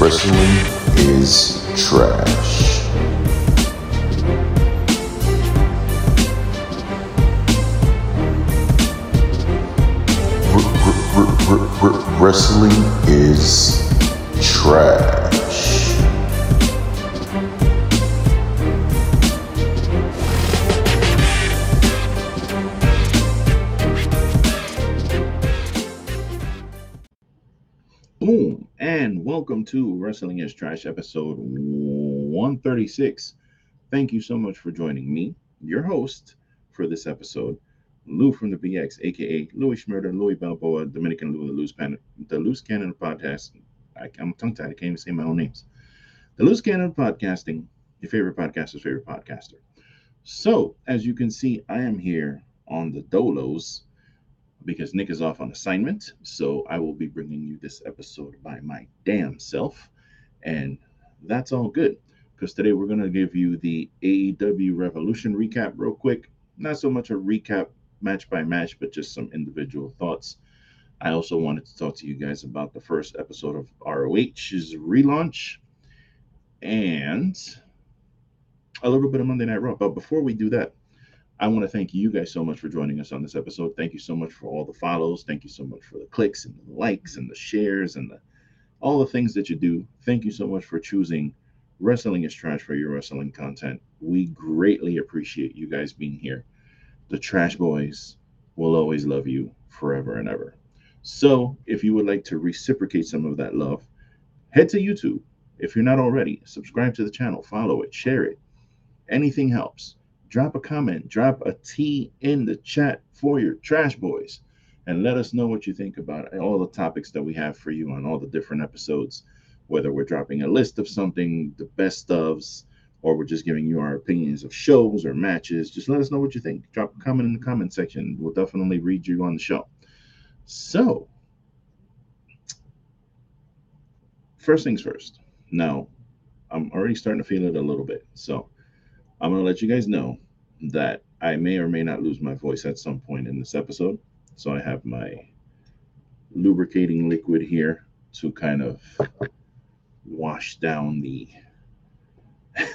Wrestling is trash. Wrestling is trash. Welcome to Wrestling is Trash episode 136. Thank you so much for joining me, your host for this episode, Lou from the BX, aka Louis Schmurder, Louis Balboa, Dominican Lou, the Loose, Pan- the Loose Cannon podcast. I, I'm tongue tied, I can't even say my own names. The Loose Cannon Podcasting, your favorite podcaster's favorite podcaster. So, as you can see, I am here on the Dolos because Nick is off on assignment. So I will be bringing you this episode by my damn self. And that's all good because today we're going to give you the AEW Revolution recap real quick. Not so much a recap match by match, but just some individual thoughts. I also wanted to talk to you guys about the first episode of ROH's relaunch and a little bit of Monday Night Raw. But before we do that, I want to thank you guys so much for joining us on this episode. Thank you so much for all the follows. Thank you so much for the clicks and the likes and the shares and the, all the things that you do. Thank you so much for choosing Wrestling is Trash for your wrestling content. We greatly appreciate you guys being here. The Trash Boys will always love you forever and ever. So, if you would like to reciprocate some of that love, head to YouTube. If you're not already, subscribe to the channel, follow it, share it. Anything helps drop a comment, drop a T in the chat for your trash boys, and let us know what you think about all the topics that we have for you on all the different episodes. Whether we're dropping a list of something, the best ofs, or we're just giving you our opinions of shows or matches, just let us know what you think. Drop a comment in the comment section. We'll definitely read you on the show. So, first things first. Now, I'm already starting to feel it a little bit. So, I'm going to let you guys know that I may or may not lose my voice at some point in this episode. So I have my lubricating liquid here to kind of wash down the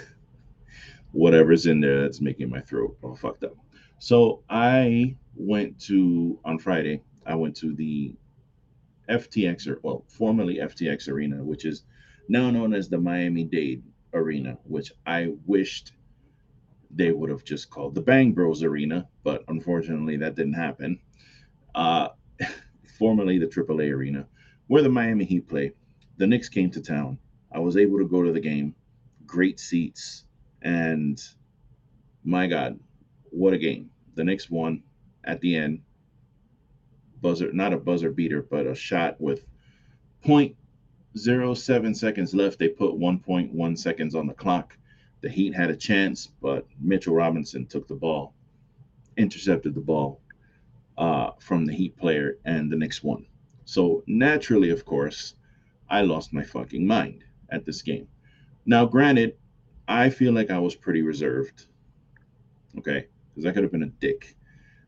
whatever's in there that's making my throat all fucked up. So I went to on Friday, I went to the FTX or well, formerly FTX Arena, which is now known as the Miami Dade Arena, which I wished they would have just called the Bang Bros Arena, but unfortunately that didn't happen. Uh, formerly the AAA Arena, where the Miami Heat play. The Knicks came to town. I was able to go to the game. Great seats, and my God, what a game! The Knicks won at the end. Buzzer, not a buzzer beater, but a shot with 0.07 seconds left. They put 1.1 seconds on the clock the Heat had a chance, but Mitchell Robinson took the ball, intercepted the ball uh, from the Heat player, and the Knicks won. So naturally, of course, I lost my fucking mind at this game. Now, granted, I feel like I was pretty reserved, okay, because I could have been a dick.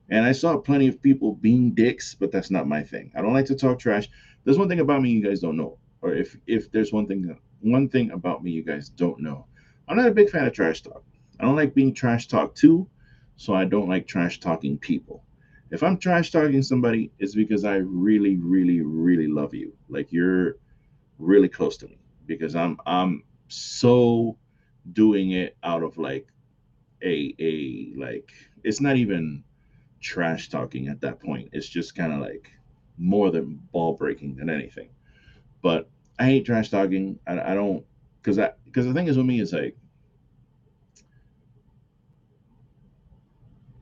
And I saw plenty of people being dicks, but that's not my thing. I don't like to talk trash. There's one thing about me you guys don't know, or if if there's one thing one thing about me you guys don't know I'm not a big fan of trash talk. I don't like being trash talked to, so I don't like trash talking people. If I'm trash talking somebody, it's because I really, really, really love you. Like you're really close to me because I'm I'm so doing it out of like a a like it's not even trash talking at that point. It's just kind of like more than ball breaking than anything. But I hate trash talking. I, I don't because I because the thing is with me is like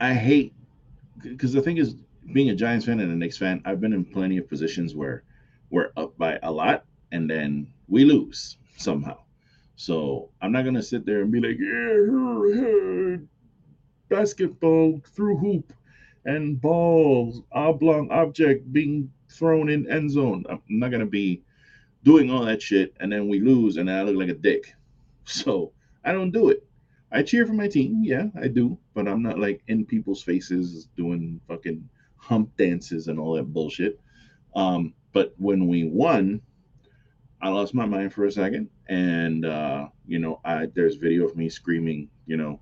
I hate because the thing is being a Giants fan and a Knicks fan, I've been in plenty of positions where we're up by a lot and then we lose somehow. So I'm not gonna sit there and be like, yeah, basketball through hoop and balls, oblong object being thrown in end zone. I'm not gonna be doing all that shit and then we lose and I look like a dick. So I don't do it. I cheer for my team, yeah, I do, but I'm not like in people's faces doing fucking hump dances and all that bullshit. Um, but when we won, I lost my mind for a second, and uh, you know, I there's video of me screaming, you know,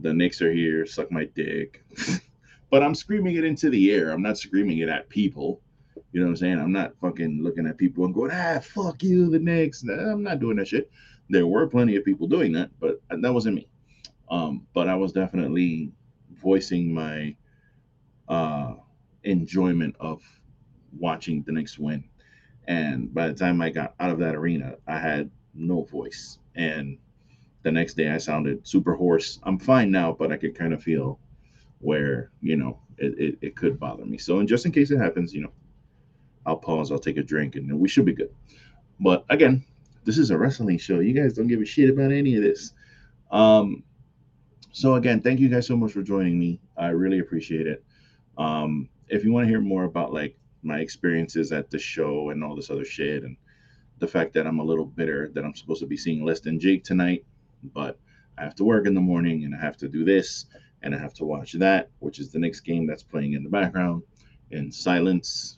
the Knicks are here, suck my dick. but I'm screaming it into the air. I'm not screaming it at people. You know what I'm saying? I'm not fucking looking at people and going, ah, fuck you, the Knicks. I'm not doing that shit. There were plenty of people doing that, but that wasn't me. Um, but I was definitely voicing my uh, enjoyment of watching the Knicks win. And by the time I got out of that arena, I had no voice. And the next day I sounded super hoarse. I'm fine now, but I could kind of feel where, you know, it, it, it could bother me. So, and just in case it happens, you know, I'll pause, I'll take a drink, and we should be good. But again, this is a wrestling show. You guys don't give a shit about any of this. Um, so again, thank you guys so much for joining me. I really appreciate it. Um, if you want to hear more about like my experiences at the show and all this other shit and the fact that I'm a little bitter that I'm supposed to be seeing less than Jake tonight, but I have to work in the morning and I have to do this and I have to watch that, which is the next game that's playing in the background in silence,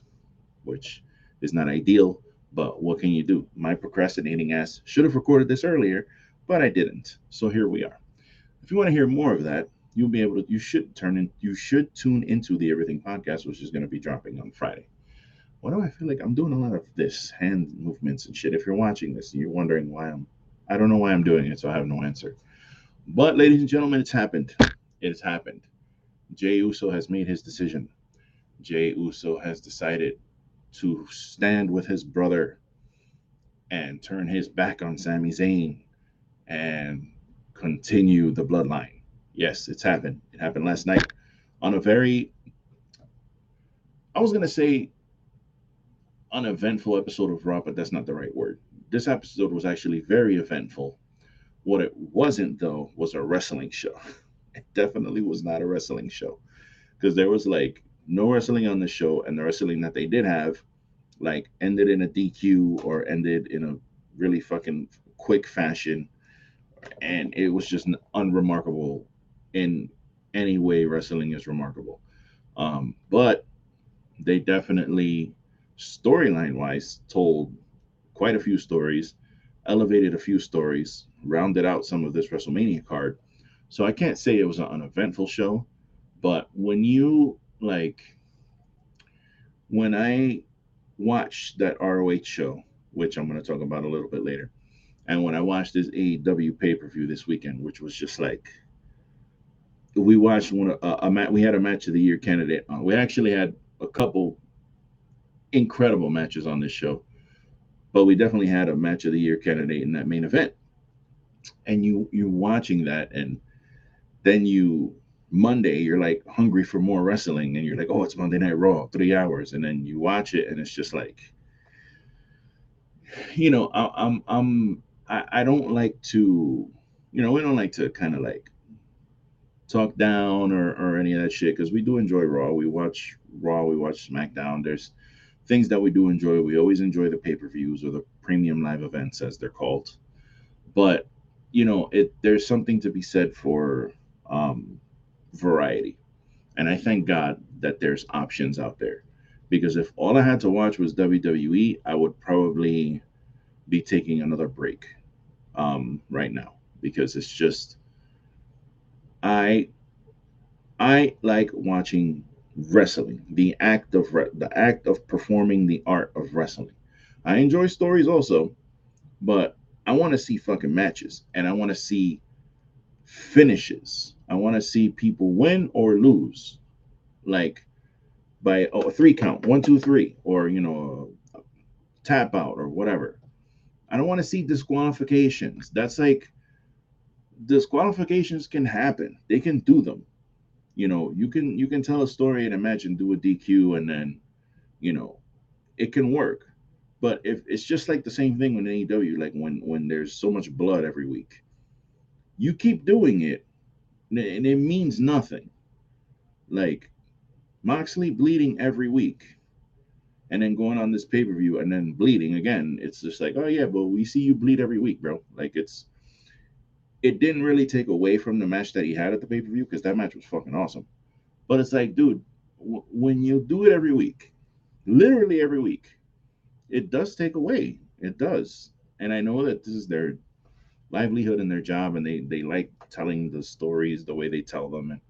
which is not ideal. But what can you do? My procrastinating ass should have recorded this earlier, but I didn't. So here we are. If you want to hear more of that, you'll be able to. You should turn in. You should tune into the Everything podcast, which is going to be dropping on Friday. Why do I feel like I'm doing a lot of this hand movements and shit? If you're watching this and you're wondering why I'm, I don't know why I'm doing it, so I have no answer. But ladies and gentlemen, it's happened. It has happened. Jey Uso has made his decision. Jey Uso has decided to stand with his brother and turn his back on Sami Zayn and continue the bloodline. Yes, it's happened. It happened last night on a very, I was going to say uneventful episode of Raw, but that's not the right word. This episode was actually very eventful. What it wasn't, though, was a wrestling show. It definitely was not a wrestling show because there was like no wrestling on the show, and the wrestling that they did have, like, ended in a DQ or ended in a really fucking quick fashion, and it was just unremarkable in any way wrestling is remarkable. Um, but they definitely, storyline wise, told quite a few stories, elevated a few stories, rounded out some of this WrestleMania card. So I can't say it was an uneventful show, but when you like, when I watched that ROH show, which I'm going to talk about a little bit later, and when I watched this AEW pay per view this weekend, which was just like, we watched one a, a match. We had a match of the year candidate. Uh, we actually had a couple incredible matches on this show, but we definitely had a match of the year candidate in that main event. And you you're watching that, and then you Monday you're like hungry for more wrestling, and you're like, oh, it's Monday Night Raw, three hours, and then you watch it, and it's just like, you know, I, I'm I'm I, I don't like to, you know, we don't like to kind of like talk down or, or any of that shit because we do enjoy Raw. We watch Raw, we watch SmackDown. There's things that we do enjoy. We always enjoy the pay per views or the premium live events as they're called. But you know, it there's something to be said for um, variety, and I thank God that there's options out there. Because if all I had to watch was WWE, I would probably be taking another break um, right now because it's just I I like watching wrestling, the act of re- the act of performing the art of wrestling. I enjoy stories also, but I want to see fucking matches and I want to see finishes. I want to see people win or lose, like by oh, a three count, one, two, three, or you know, tap out or whatever. I don't want to see disqualifications. That's like disqualifications can happen. They can do them. You know, you can you can tell a story and imagine do a DQ and then, you know, it can work. But if it's just like the same thing with AEW, like when when there's so much blood every week, you keep doing it, and it means nothing. Like Moxley bleeding every week, and then going on this pay per view and then bleeding again. It's just like, oh yeah, but we see you bleed every week, bro. Like it's it didn't really take away from the match that he had at the pay per view because that match was fucking awesome. But it's like, dude, w- when you do it every week, literally every week, it does take away. It does. And I know that this is their livelihood in their job and they they like telling the stories the way they tell them and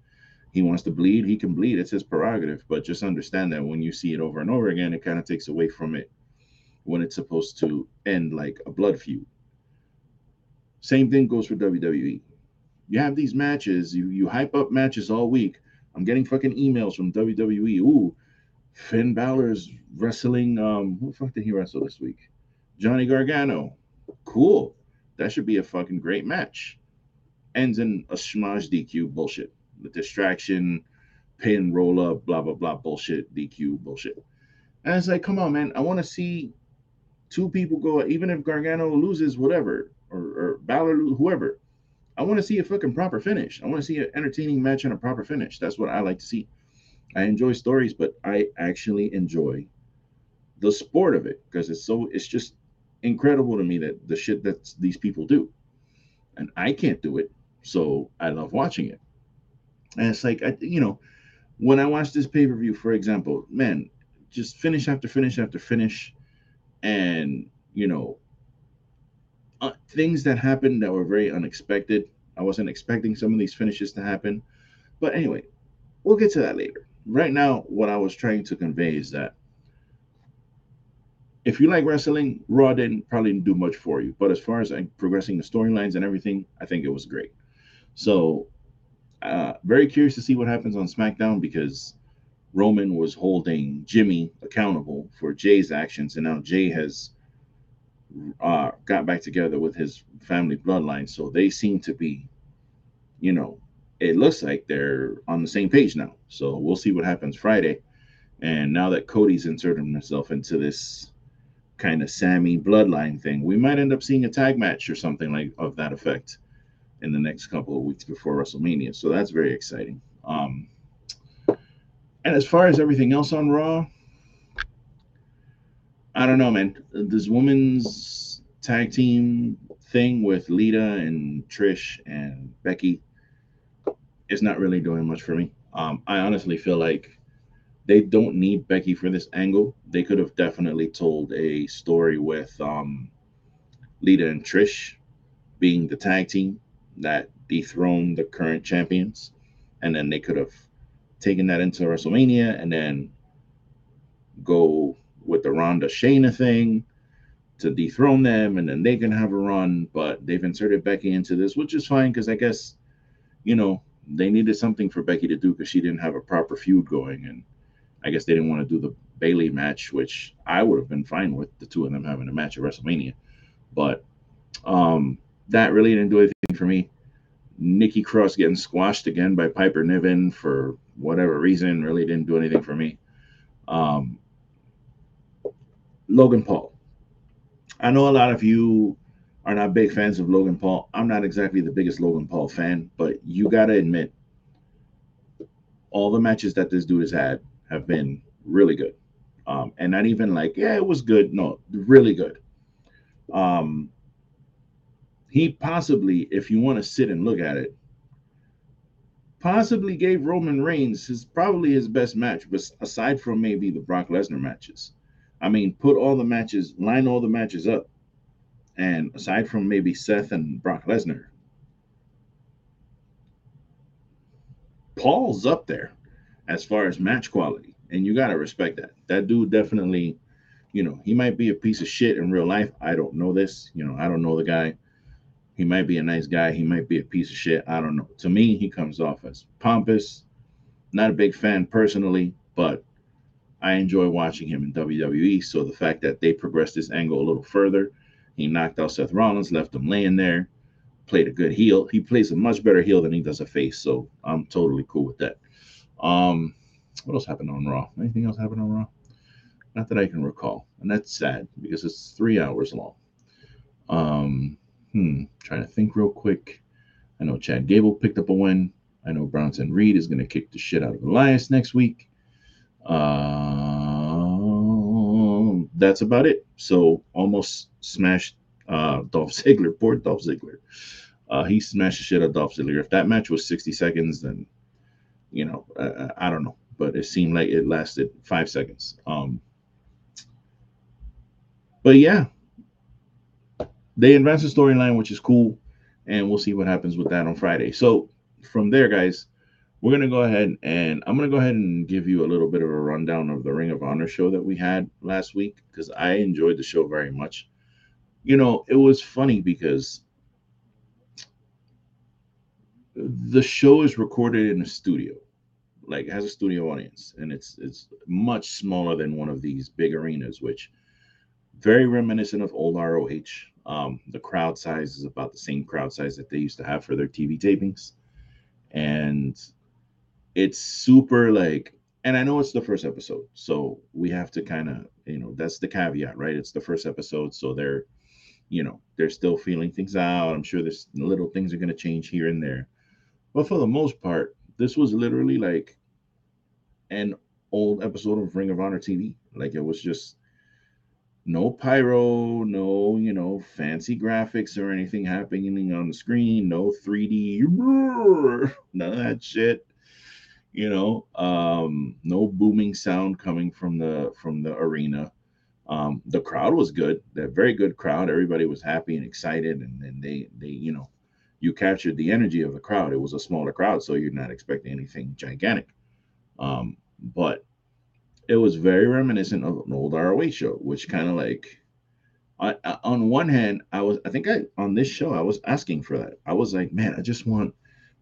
he wants to bleed, he can bleed. It's his prerogative. But just understand that when you see it over and over again, it kind of takes away from it when it's supposed to end like a blood feud. Same thing goes for WWE. You have these matches, you you hype up matches all week. I'm getting fucking emails from WWE. Ooh, Finn Balor's wrestling. Um, who the fuck did he wrestle this week? Johnny Gargano. Cool. That should be a fucking great match. Ends in a schmaz DQ bullshit. The distraction, pin, roll up, blah blah blah bullshit, DQ bullshit. And it's like, come on, man. I want to see two people go, even if Gargano loses, whatever, or, or Balor, whoever. I want to see a fucking proper finish. I want to see an entertaining match and a proper finish. That's what I like to see. I enjoy stories, but I actually enjoy the sport of it because it's so it's just incredible to me that the shit that these people do. And I can't do it. So I love watching it. And it's like I you know, when I watch this pay-per-view, for example, man, just finish after finish after finish and you know uh, things that happened that were very unexpected. I wasn't expecting some of these finishes to happen. But anyway, we'll get to that later. Right now, what I was trying to convey is that if you like wrestling, Raw didn't probably do much for you. But as far as like, progressing the storylines and everything, I think it was great. So, uh, very curious to see what happens on SmackDown because Roman was holding Jimmy accountable for Jey's actions, and now Jay has uh, got back together with his family bloodline. So they seem to be, you know, it looks like they're on the same page now. So we'll see what happens Friday. And now that Cody's inserted himself into this kind of Sami bloodline thing, we might end up seeing a tag match or something like of that effect in the next couple of weeks before WrestleMania. So that's very exciting. Um, and as far as everything else on Raw, I don't know, man. This women's tag team thing with Lita and Trish and Becky is not really doing much for me. Um, I honestly feel like they don't need Becky for this angle. They could have definitely told a story with um, Lita and Trish being the tag team that dethroned the current champions, and then they could have taken that into WrestleMania and then go with the Ronda Shayna thing to dethrone them, and then they can have a run. But they've inserted Becky into this, which is fine because I guess, you know, they needed something for Becky to do because she didn't have a proper feud going, and I guess they didn't want to do the Bayley match, which I would have been fine with the two of them having a match at WrestleMania. But um, that really didn't do anything for me. Nikki Cross getting squashed again by Piper Niven for whatever reason really didn't do anything for me. Um, Logan Paul. I know a lot of you are not big fans of Logan Paul. I'm not exactly the biggest Logan Paul fan, but you got to admit, all the matches that this dude has had have been really good. Um, and not even like, yeah, it was good. No, really good. Um, he possibly, if you want to sit and look at it, possibly gave Roman Reigns his probably his best match, but aside from maybe the Brock Lesnar matches. I mean, put all the matches, line all the matches up. And aside from maybe Seth and Brock Lesnar, Paul's up there as far as match quality. And you got to respect that. That dude definitely, you know, he might be a piece of shit in real life. I don't know this. You know, I don't know the guy. He might be a nice guy. He might be a piece of shit. I don't know. To me, he comes off as pompous. Not a big fan personally, but I enjoy watching him in WWE. So the fact that they progressed this angle a little further, he knocked out Seth Rollins, left him laying there, played a good heel. He plays a much better heel than he does a face. So I'm totally cool with that. Um, what else happened on Raw? Anything else happened on Raw? Not that I can recall. And that's sad because it's three hours long. Um, hmm, trying to think real quick. I know Chad Gable picked up a win. I know Bronson Reed is going to kick the shit out of Elias next week. Uh, that's about it. So Omos smashed uh, Dolph Ziggler. Poor Dolph Ziggler. Uh, he smashed the shit out of Dolph Ziggler. If that match was 60 seconds, then you know I don't know, but it seemed like it lasted five seconds. Um, but yeah, they advanced the storyline, which is cool, and we'll see what happens with that on Friday. So from there, guys, we're gonna go ahead and I'm gonna go ahead and give you a little bit of a rundown of the Ring of Honor show that we had last week because I enjoyed the show very much. You know, it was funny because the show is recorded in a studio like has a studio audience and it's it's much smaller than one of these big arenas which very reminiscent of old roh um, the crowd size is about the same crowd size that they used to have for their tv tapings. And it's super like and i know it's the first episode so we have to kind of you know that's the caveat right? It's the first episode so they're you know they're still feeling things out. I'm sure there's little things are going to change here and there. But for the most part this was literally like an old episode of ring of honor tv like it was just no pyro no you know fancy graphics or anything happening on the screen no 3d none of that shit you know? Um no booming sound coming from the from the arena. Um the crowd was good that very good crowd. Everybody was happy and excited and then they they you know you captured the energy of the crowd. It was a smaller crowd so you're not expecting anything gigantic. Um but it was very reminiscent of an old ROH show which kind of like I, on one hand i was i think i on this show i was asking for that i was like man i just want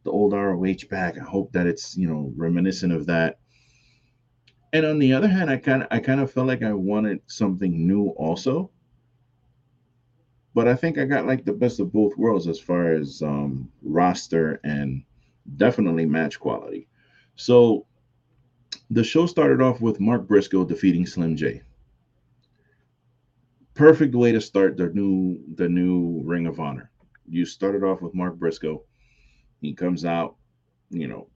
the old ROH back. I hope that it's you know reminiscent of that. And on the other hand, I kind of I kind of felt like I wanted something new also. But I think I got like the best of both worlds as far as um, roster and definitely match quality. So the show started off with Mark Briscoe defeating Slim J. Perfect way to start the new the new Ring of Honor. You started off with Mark Briscoe he comes out, you know,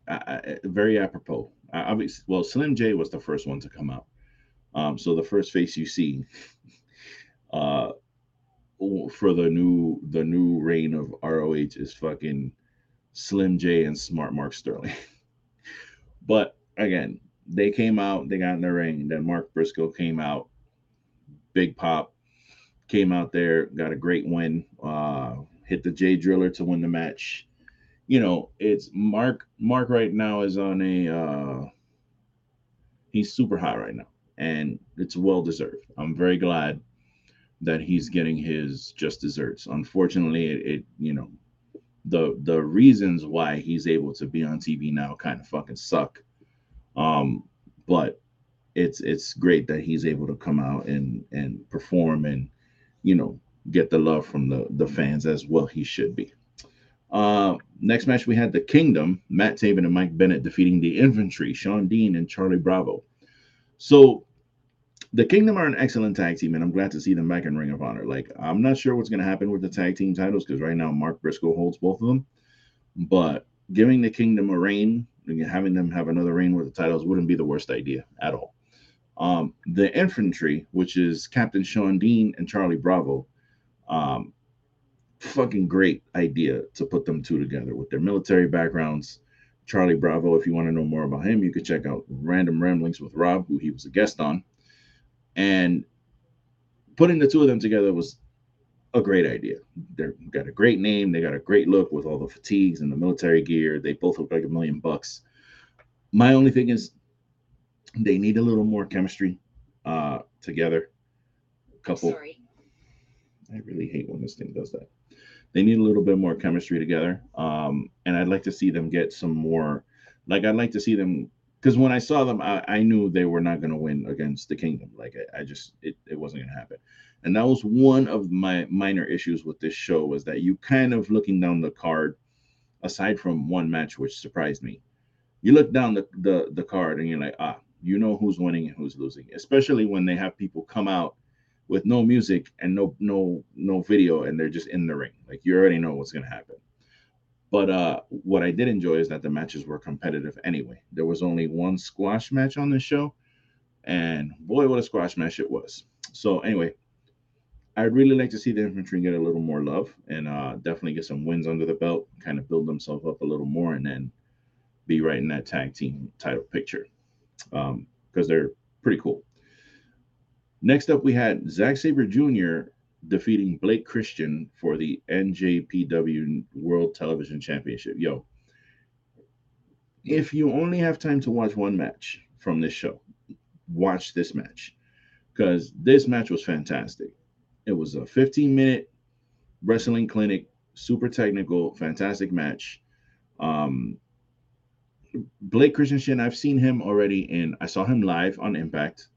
very apropos. obviously, well, Slim J was the first one to come out. Um, so the first face you see uh, for the new the new reign of ROH is fucking Slim J and Smart Mark Sterling. but again, they came out, they got in the ring. Then Mark Briscoe came out, big pop, came out there, got a great win, uh, hit the Jay Driller to win the match you know, it's Mark. Mark right now is on a. Uh, he's super high right now, and it's well deserved. I'm very glad that he's getting his just desserts. Unfortunately, it, it you know, the the reasons why he's able to be on TV now kind of fucking suck. Um, but it's it's great that he's able to come out and and perform and you know get the love from the the fans as well he should be uh, next match, we had the Kingdom, Matt Taven and Mike Bennett defeating the Infantry, Shawn Dean and Charlie Bravo. So the Kingdom are an excellent tag team, and I'm glad to see them back in Ring of Honor. Like, I'm not sure what's going to happen with the tag team titles because right now Mark Briscoe holds both of them. But giving the Kingdom a reign having them have another reign with the titles wouldn't be the worst idea at all. Um, the Infantry, which is Captain Shawn Dean and Charlie Bravo, um, fucking great idea to put them two together with their military backgrounds. Charlie Bravo, if you want to know more about him, you could check out Random Ramblings with Rob, who he was a guest on. And putting the two of them together was a great idea. They've got a great name, they got a great look with all the fatigues and the military gear. They both look like a million bucks. My only thing is they need a little more chemistry uh together. A couple Sorry. I really hate when this thing does that they need a little bit more chemistry together. Um, and I'd like to see them get some more, like I'd like to see them because when I saw them, I, I knew they were not going to win against the Kingdom. Like I, I just it, it wasn't going to happen. And that was one of my minor issues with this show was that you kind of looking down the card, aside from one match which surprised me, you look down the the, the card and you're like, ah, you know who's winning and who's losing, especially when they have people come out with no music and no no no video and they're just in the ring like you already know what's going to happen but uh what i did enjoy is that the matches were competitive anyway there was only one squash match on the show and boy what a squash match it was so anyway i'd really like to see the infantry get a little more love and uh definitely get some wins under the belt kind of build themselves up a little more and then be right in that tag team title picture um because they're pretty cool Next up, we had Zack Sabre Jr. defeating Blake Christian for the NJPW World Television Championship. Yo, if you only have time to watch one match from this show, watch this match because this match was fantastic. It was a 15 minute wrestling clinic, super technical, fantastic match. Um, Blake Christensen, I've seen him already and I saw him live on Impact.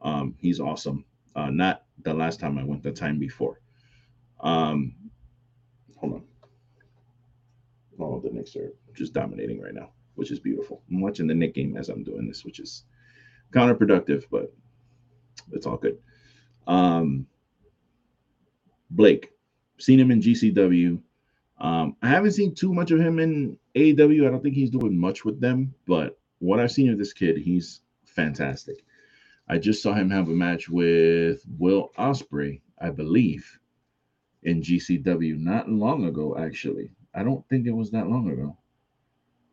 Um, he's awesome. Uh, not the last time I went, the time before. Um, hold on. Oh, the Knicks are just dominating right now, which is beautiful. I'm watching the Knick game as I'm doing this, which is counterproductive, but it's all good. Um, Blake, seen him in GCW. Um, I haven't seen too much of him in AEW. I don't think he's doing much with them, but what I've seen of this kid, he's fantastic. I just saw him have a match with Will Ospreay, I believe, in GCW not long ago, actually. I don't think it was that long ago.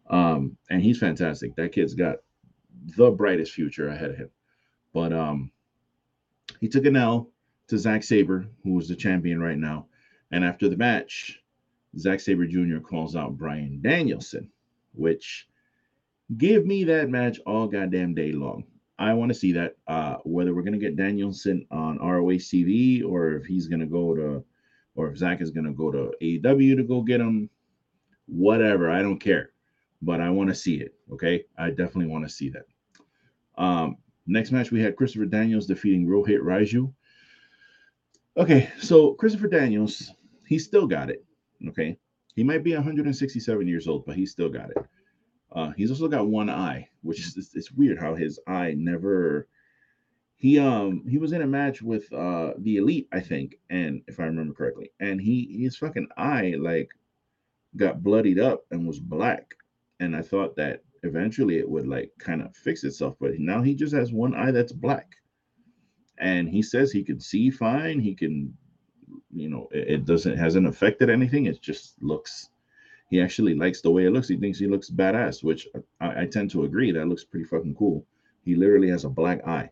Um, and he's fantastic. That kid's got the brightest future ahead of him. But um, he took an L to Zack Sabre, who is the champion right now. And after the match, Zack Sabre Jr. calls out Bryan Danielson, which give me that match all goddamn day long. I want to see that. Uh, whether we're gonna get Danielson on ROH TV or if he's gonna go to, or if Zack is gonna go to AEW to go get him, whatever. I don't care, but I want to see it. Okay, I definitely want to see that. Um, next match we had Christopher Daniels defeating Rohit Raju. Okay, so Christopher Daniels, he still got it. Okay, he might be 167 years old, but he still got it. Uh, he's also got one eye, which is it's, it's weird how his eye never. He um he was in a match with uh the elite, I think, and if I remember correctly, and he his fucking eye like got bloodied up and was black, and I thought that eventually it would like kind of fix itself, but now he just has one eye that's black, and he says he can see fine, he can, you know, it, it doesn't hasn't affected anything, it just looks he actually likes the way it looks. He thinks he looks badass, which I, I, tend to agree. That looks pretty fucking cool. He literally has a black eye.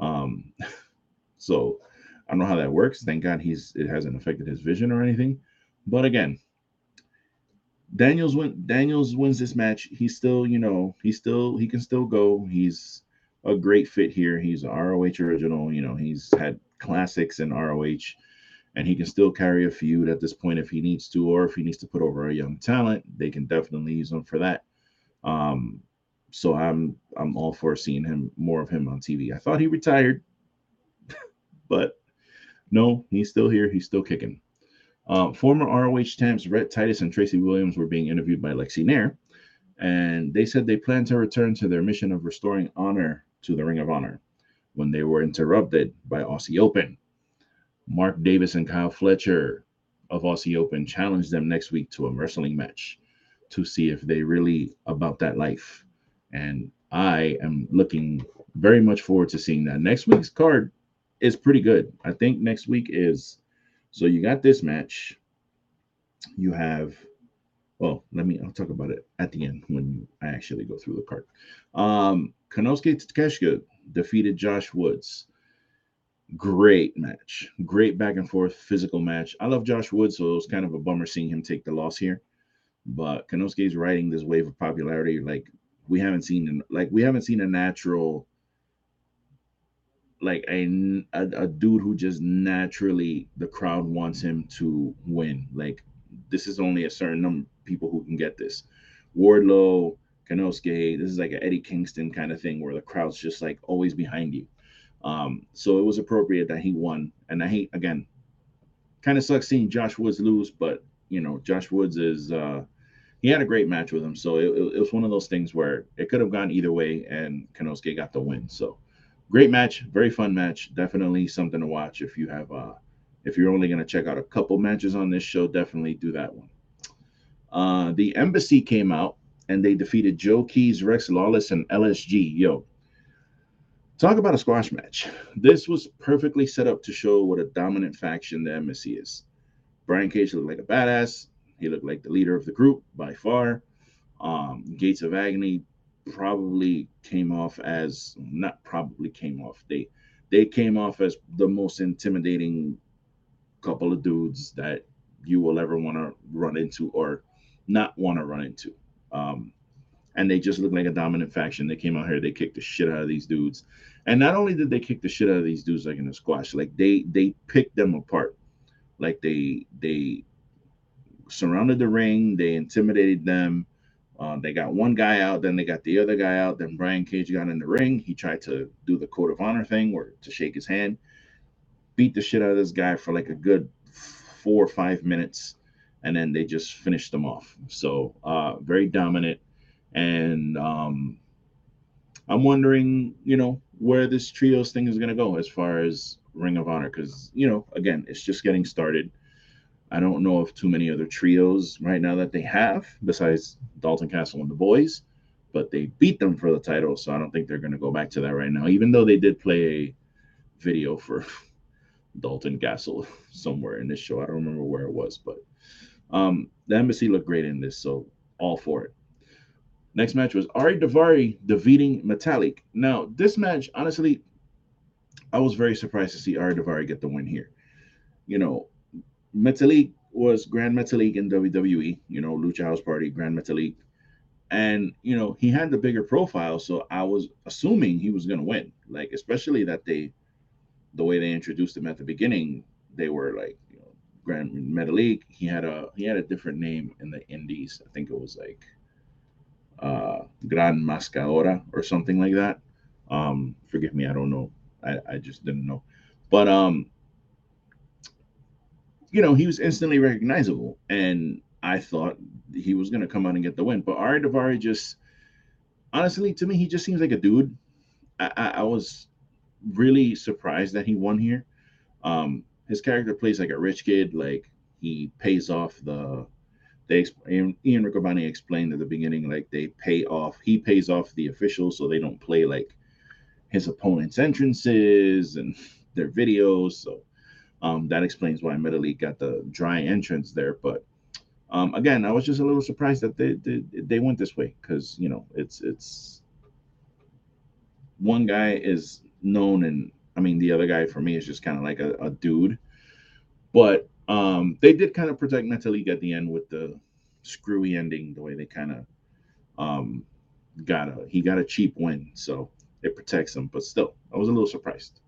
Um, so I don't know how that works. Thank God he's it hasn't affected his vision or anything. But again, Daniels win Daniels wins this match. He's still, you know, he's still he can still go. He's a great fit here. He's an ROH original. You know, he's had classics in ROH and he can still carry a feud at this point if he needs to, or if he needs to put over a young talent, they can definitely use him for that. Um, so I'm I'm all for seeing him more of him on TV. I thought he retired, but no, he's still here. He's still kicking. Uh, former ROH champs Rhett Titus and Tracy Williams were being interviewed by Lexi Nair, and they said they plan to return to their mission of restoring honor to the Ring of Honor when they were interrupted by Aussie Open. Mark Davis and Kyle Fletcher of Aussie Open challenge them next week to a wrestling match to see if they really about that life. And I am looking very much forward to seeing that. Next week's card is pretty good. I think next week is so you got this match. You have well, let me I'll talk about it at the end when I actually go through the card. Um Konosuke Takeshita defeated Josh Woods great match, great back and forth physical match. I love Josh Wood, so it was kind of a bummer seeing him take the loss here. But Konosuke is riding this wave of popularity like we haven't seen, like we haven't seen a natural, like a, a, a dude who just naturally the crowd wants him to win. Like this is only a certain number of people who can get this. Wardlow, Konosuke, this is like an Eddie Kingston kind of thing where the crowd's just like always behind you. Um, so it was appropriate that he won. And I hate again, kind of sucks seeing Josh Woods lose, but you know, Josh Woods is uh he had a great match with him. So it, it was one of those things where it could have gone either way, and Konosuke got the win. So great match, very fun match. Definitely something to watch if you have uh if you're only gonna check out a couple matches on this show, definitely do that one. Uh the embassy came out and they defeated Joe Keys, Rex Lawless, and LSG. Yo, Talk about a squash match. This was perfectly set up to show what a dominant faction the embassy is. Brian Cage looked like a badass. He looked like the leader of the group by far. Um, Gates of Agony probably came off as not probably came off. They they came off as the most intimidating couple of dudes that you will ever want to run into or not want to run into. Um, and they just looked like a dominant faction. They came out here, they kicked the shit out of these dudes. And not only did they kick the shit out of these dudes like in a squash, like they they picked them apart. Like they they surrounded the ring, they intimidated them. Uh, they got one guy out, then they got the other guy out. Then Brian Cage got in the ring. He tried to do the code of honor thing, or to shake his hand, beat the shit out of this guy for like a good four or five minutes, and then they just finished them off. So uh, very dominant, and um, I'm wondering, you know, where this trios thing is gonna go as far as Ring of Honor, because you know, again, it's just getting started. I don't know of too many other trios right now that they have besides Dalton Castle and the boys, but they beat them for the title, so I don't think they're going to go back to that right now. Even though they did play a video for Dalton Castle somewhere in this show, I don't remember where it was, but um, the embassy looked great in this, so all for it. Next match was Ari Daivari defeating Metalik. Now, this match, honestly, I was very surprised to see Ari Daivari get the win here. You know, Metalik was Gran Metalik in WWE, you know, Lucha House Party, Gran Metalik. And, you know, he had the bigger profile. So I was assuming he was going to win. Like, especially that they, the way they introduced him at the beginning, they were like, you know, Gran Metalik. He had a, he had a different name in the indies. I think it was like, uh, Gran Mascadora or something like that. Um, forgive me. I don't know. I, I just didn't know. But, um, you know, he was instantly recognizable. And I thought he was going to come out and get the win. But Ari Daivari just, honestly, to me, he just seems like a dude. I, I, I was really surprised that he won here. Um, his character plays like a rich kid. Like he pays off the. They Ian, Riccoboni explained at the beginning, like they pay off. He pays off the officials so they don't play like his opponent's entrances and their videos. So um, that explains why Metalik got the dry entrance there. But um, again, I was just a little surprised that they they, they went this way because you know it's it's one guy is known and I mean the other guy for me is just kind of like a, a, dude. But um, they did kind of protect Metalik at the end with the screwy ending, the way they kind of um, got a he got a cheap win, so it protects him. But still, I was a little surprised.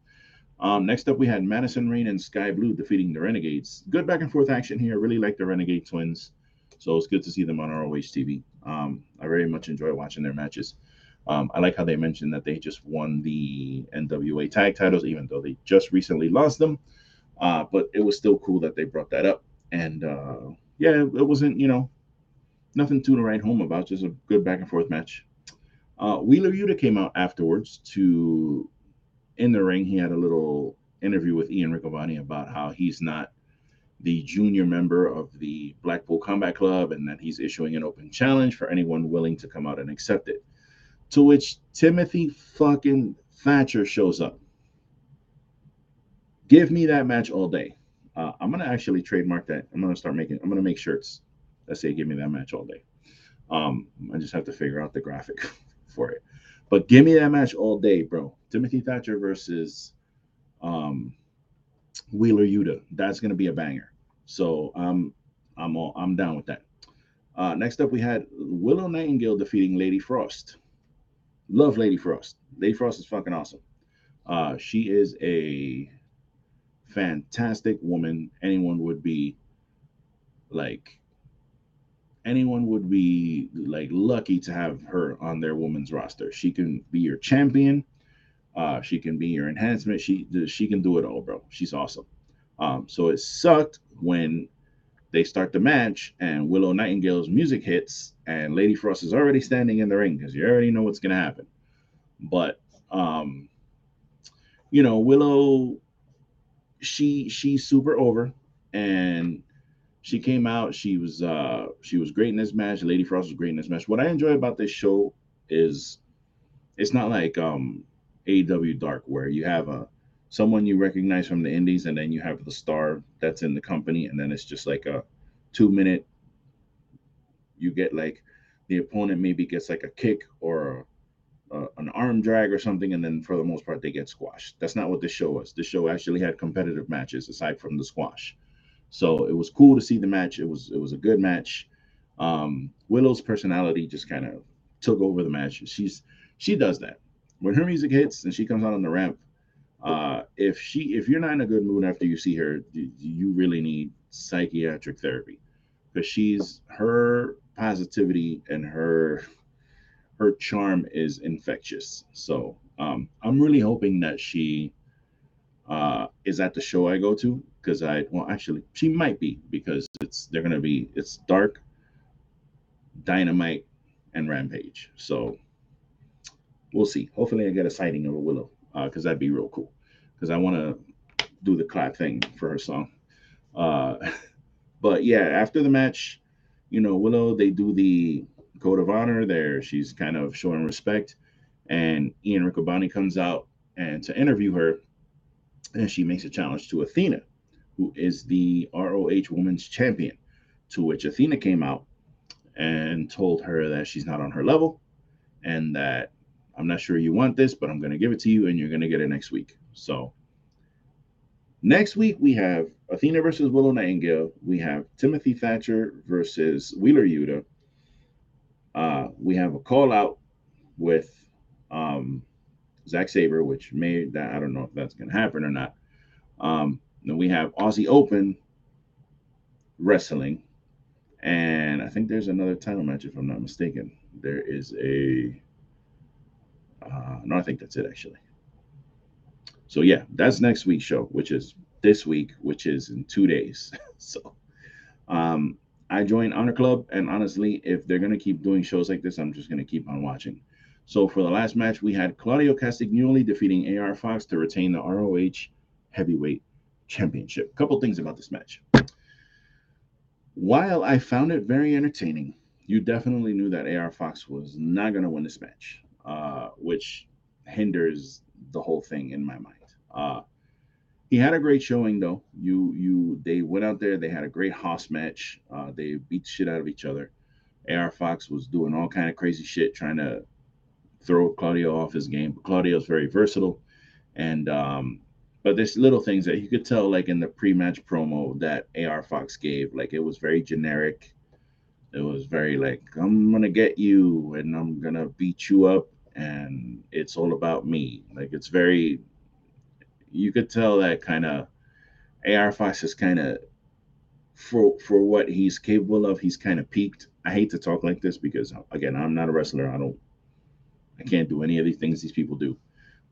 Um, next up, we had Madison Rayne and Skye Blue defeating the Renegades. Good back and forth action here. Really like the Renegade twins. So it's good to see them on ROH TV. Um, I very much enjoy watching their matches. Um, I like how they mentioned that they just won the NWA tag titles, even though they just recently lost them. Uh, but it was still cool that they brought that up. And uh, yeah, it wasn't, you know, nothing to write home about, just a good back and forth match. Uh, Wheeler Yuta came out afterwards to in the ring, he had a little interview with Ian Riccoboni about how he's not the junior member of the Blackpool Combat Club and that he's issuing an open challenge for anyone willing to come out and accept it. To which Timothy fucking Thatcher shows up. Give me that match all day. Uh, I'm gonna actually trademark that. I'm gonna start making. I'm gonna make shirts that say "Give me that match all day." Um, I just have to figure out the graphic for it. But give me that match all day, bro. Timothy Thatcher versus um, Wheeler Yuta. That's gonna be a banger. So um, I'm all I'm down with that. Uh, next up, we had Willow Nightingale defeating Lady Frost. Love Lady Frost. Lady Frost is fucking awesome. Uh, she is a fantastic woman. Anyone would be like anyone would be like lucky to have her on their women's roster. She can be your champion. Uh, she can be your enhancement. She she can do it all, bro. She's awesome. Um, so it sucked when they start the match and Willow Nightingale's music hits and Lady Frost is already standing in the ring because you already know what's gonna happen. But um, you know, Willow, she she's super over and she came out. She was uh she was great in this match. Lady Frost was great in this match. What I enjoy about this show is it's not like um AEW Dark where you have a someone you recognize from the indies and then you have the star that's in the company and then it's just like a two minute you get like the opponent maybe gets like a kick or an arm drag or something, and then for the most part they get squashed. That's not what this show was. This show actually had competitive matches aside from the squash. So it was cool to see the match. It was it was a good match. Um, Willow's personality just kind of took over the match. She's she does that when her music hits and she comes out on the ramp. Uh, if she if you're not in a good mood after you see her, you really need psychiatric therapy because she's her positivity and her her charm is infectious. So um, I'm really hoping that she uh, is at the show I go to because I well actually she might be because it's they're gonna be it's dark, dynamite, and rampage. So we'll see. Hopefully I get a sighting of a Willow because uh, that'd be real cool because I want to do the clap thing for her song. Uh, but yeah, after the match, you know Willow they do the code of honor there. She's kind of showing respect. And Ian Riccaboni comes out and to interview her, and she makes a challenge to Athena, who is the ROH Women's Champion. To which Athena came out and told her that she's not on her level and that I'm not sure you want this, but I'm going to give it to you and you're going to get it next week. So, next week we have Athena versus Willow Nightingale. We have Timothy Thatcher versus Wheeler Yuta. Uh, we have a call out with um, Zack Sabre, which may that I don't know if that's going to happen or not. Um, then we have Aussie Open wrestling, and I think there's another title match if I'm not mistaken. There is a uh, no, I think that's it actually. So yeah, that's next week's show, which is this week, which is in two days. so um, I joined Honor Club, and honestly, if they're gonna keep doing shows like this, I'm just gonna keep on watching. So for the last match, we had Claudio Castagnoli defeating AR Fox to retain the ROH Heavyweight Championship. Couple things about this match. While I found it very entertaining, you definitely knew that AR Fox was not gonna win this match, uh, which hinders the whole thing in my mind. Uh, he had a great showing though. You you they went out there. They had a great house match. Uh, they beat the shit out of each other. AR Fox was doing all kind of crazy shit, trying to throw Claudio off his game. But Claudio's very versatile, and um, but there's little things that you could tell, like in the pre-match promo that AR Fox gave. Like it was very generic. It was very like I'm gonna get you and I'm gonna beat you up, and it's all about me. Like it's very you could tell that kind of AR Fox is kind of for for what he's capable of, he's kind of peaked. I hate to talk like this because again, I'm not a wrestler. I don't I can't do any of these things these people do.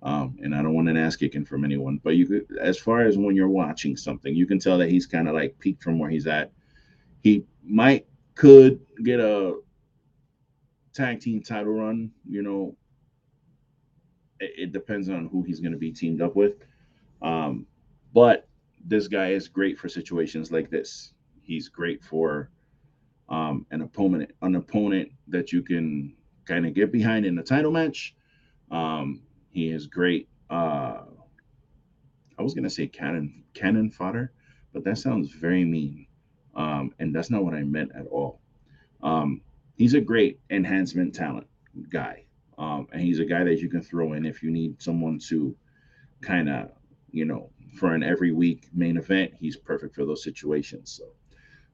Um, and I don't want an ass kicking from anyone. But you could as far as when you're watching something, you can tell that he's kind of like peaked from where he's at. He might could get a tag team title run, you know. It, it depends on who he's going to be teamed up with. Um, but this guy is great for situations like this. He's great for um, an opponent, an opponent that you can kind of get behind in a title match. Um, he is great. Uh, I was gonna say cannon cannon fodder, but that sounds very mean, um, and that's not what I meant at all. Um, he's a great enhancement talent guy, um, and he's a guy that you can throw in if you need someone to kind of you know, for an every week main event, he's perfect for those situations. So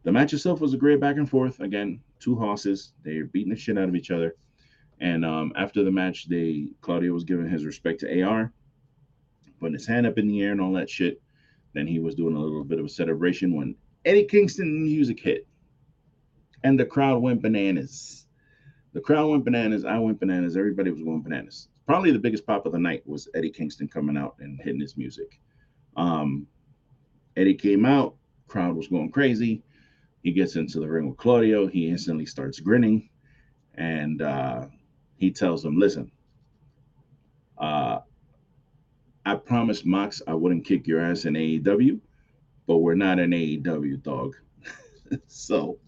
the match itself was a great back and forth. Again, two horses, they're beating the shit out of each other. And um, after the match, they Claudio was giving his respect to AR, putting his hand up in the air and all that shit. Then he was doing a little bit of a celebration when Eddie Kingston music hit. And the crowd went bananas. The crowd went bananas. I went bananas. Everybody was going bananas probably the biggest pop of the night was Eddie Kingston coming out and hitting his music. Um, Eddie came out, crowd was going crazy. He gets into the ring with Claudio. He instantly starts grinning, and uh, he tells him, "Listen, uh, I promised Mox I wouldn't kick your ass in AEW, but we're not an AEW dog." so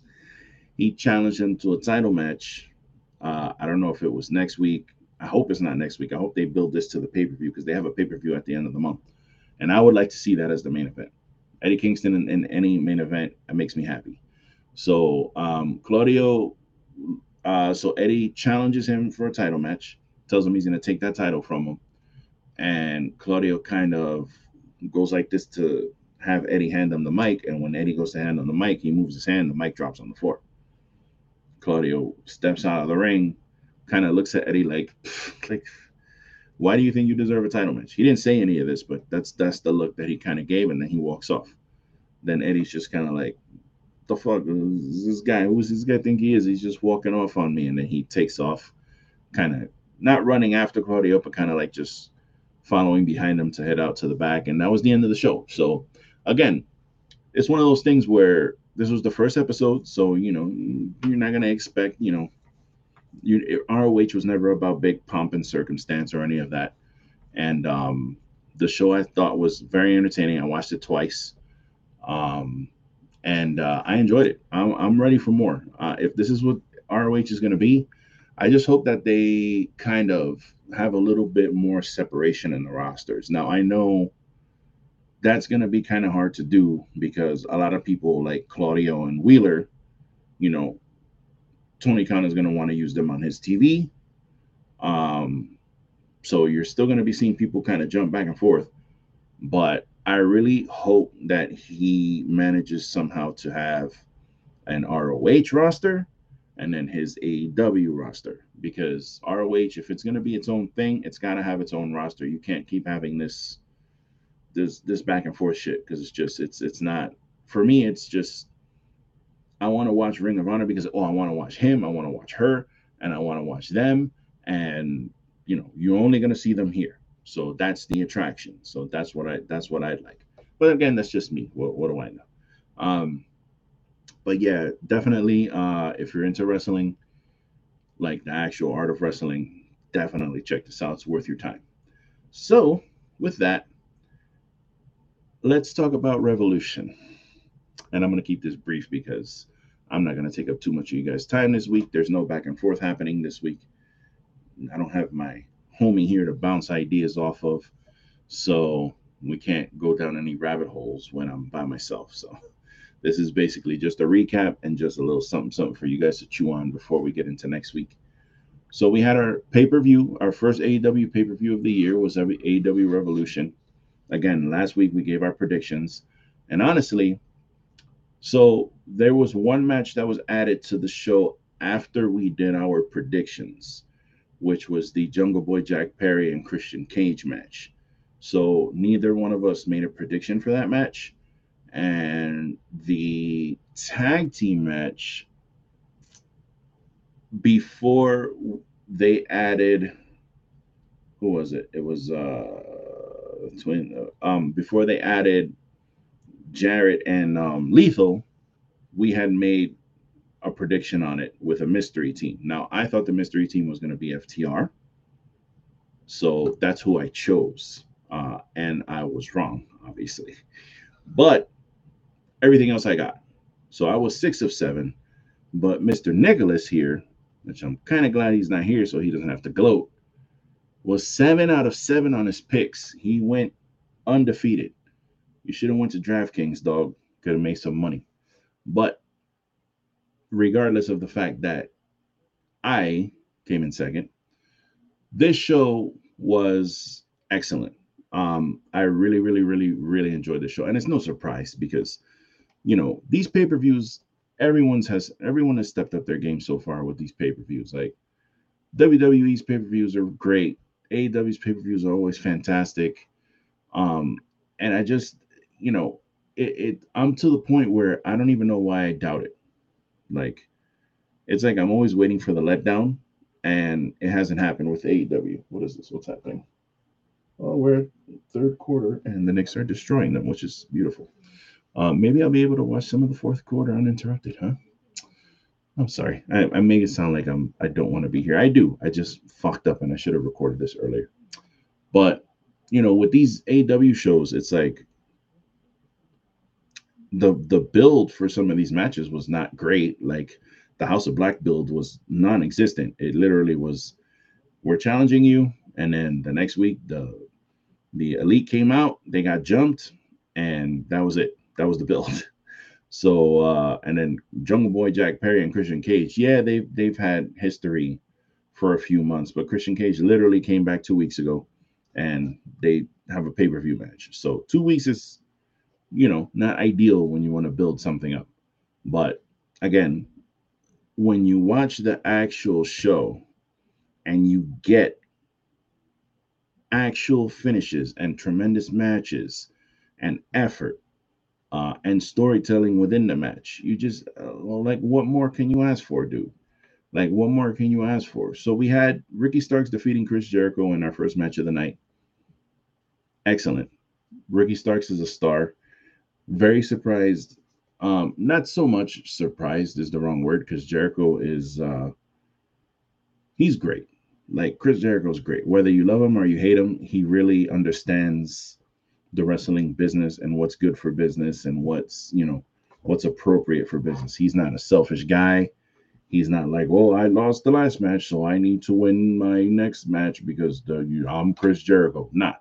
he challenged him to a title match. Uh, I don't know if it was next week I hope it's not next week. I hope they build this to the pay per view because they have a pay per view at the end of the month, and I would like to see that as the main event. Eddie Kingston in, in any main event makes me happy. So um, Claudio, uh, so Eddie challenges him for a title match. tells him he's going to take that title from him. And Claudio kind of goes like this to have Eddie hand him the mic. And when Eddie goes to hand him the mic, he moves his hand, the mic drops on the floor. Claudio steps out of the ring, kind of looks at Eddie like, like, why do you think you deserve a title match? He didn't say any of this, but that's that's the look that he kind of gave, and then he walks off. Then Eddie's just kind of like, the fuck is this guy? Who's this guy think he is? He's just walking off on me, and then he takes off, kind of not running after Claudio, but kind of like just following behind him to head out to the back, and that was the end of the show. So again, it's one of those things where this was the first episode, so you know you're not gonna expect you know you ROH was never about big pomp and circumstance or any of that. And um, the show I thought was very entertaining. I watched it twice, um, and uh, I enjoyed it. I'm, I'm ready for more. Uh, if this is what ROH is going to be, I just hope that they kind of have a little bit more separation in the rosters. Now I know that's going to be kind of hard to do because a lot of people like Claudio and Wheeler, you know, Tony Khan is going to want to use them on his TV. Um, so you're still going to be seeing people kind of jump back and forth. But I really hope that he manages somehow to have an ROH roster and then his AEW roster because ROH, if it's going to be its own thing, it's got to have its own roster. You can't keep having this this this back and forth shit because it's just it's it's not for me. It's just I want to watch Ring of Honor because oh, I want to watch him, I want to watch her, and I want to watch them. And you know, you're only gonna see them here. So that's the attraction. So that's what I that's what I'd like. But again, that's just me. What, what do I know? Um, but yeah, definitely uh if you're into wrestling, like the actual art of wrestling, definitely check this out. It's worth your time. So with that, let's talk about revolution and I'm going to keep this brief because I'm not going to take up too much of you guys' time this week. There's no back and forth happening this week. I don't have my homie here to bounce ideas off of. So we can't go down any rabbit holes when I'm by myself. So this is basically just a recap and just a little something something for you guys to chew on before we get into next week. So we had our pay-per-view, our first AEW pay-per-view of the year was AEW Revolution. Again, last week we gave our predictions. And honestly, so there was one match that was added to the show after we did our predictions, which was the Jungle Boy Jack Perry and Christian Cage match. So neither one of us made a prediction for that match. And the tag team match before they added who was it? It was uh twin um before they added Jarrett and um, Lethal, we had made a prediction on it with a mystery team. Now, I thought the mystery team was going to be FTR. So that's who I chose. Uh, and I was wrong, obviously. But everything else I got. So I was six of seven. But Mr. Nicholas here, which I'm kind of glad he's not here so he doesn't have to gloat, was seven out of seven on his picks. He went undefeated. You should have went to DraftKings, dog. Could have made some money. But regardless of the fact that I came in second, this show was excellent. Um, I really, really, really, really enjoyed the show, and it's no surprise because, you know, these pay per views, everyone's has everyone has stepped up their game so far with these pay per views. Like WWE's pay per views are great. AEW's pay per views are always fantastic. Um, and I just you know, it, it I'm to the point where I don't even know why I doubt it. Like, it's like I'm always waiting for the letdown, and it hasn't happened with AEW. What is this? What's happening? Oh, we're third quarter, and the Knicks are destroying them, which is beautiful. Um, maybe I'll be able to watch some of the fourth quarter uninterrupted, huh? I'm sorry. I, I make it sound like I'm I don't want to be here. I do. I just fucked up and I should have recorded this earlier. But you know, with these AW shows, it's like the the build for some of these matches was not great. Like the House of Black build was non-existent. It literally was we're challenging you, and then the next week the the elite came out, they got jumped, and that was it. That was the build. So uh and then Jungle Boy, Jack Perry, and Christian Cage, yeah, they've they've had history for a few months, but Christian Cage literally came back two weeks ago and they have a pay per view match. So two weeks is, you know, not ideal when you want to build something up. But again, when you watch the actual show and you get actual finishes and tremendous matches and effort uh, and storytelling within the match, you just uh, like what more can you ask for, dude? Like what more can you ask for? So we had Ricky Starks defeating Chris Jericho in our first match of the night. Excellent. Ricky Starks is a star. Very surprised. Um, not so much surprised is the wrong word because Jericho is uh he's great. Like Chris Jericho's great. Whether you love him or you hate him, he really understands the wrestling business and what's good for business and what's, you know, what's appropriate for business. He's not a selfish guy. He's not like, well, I lost the last match, so I need to win my next match because the, you, I'm Chris Jericho. Nah,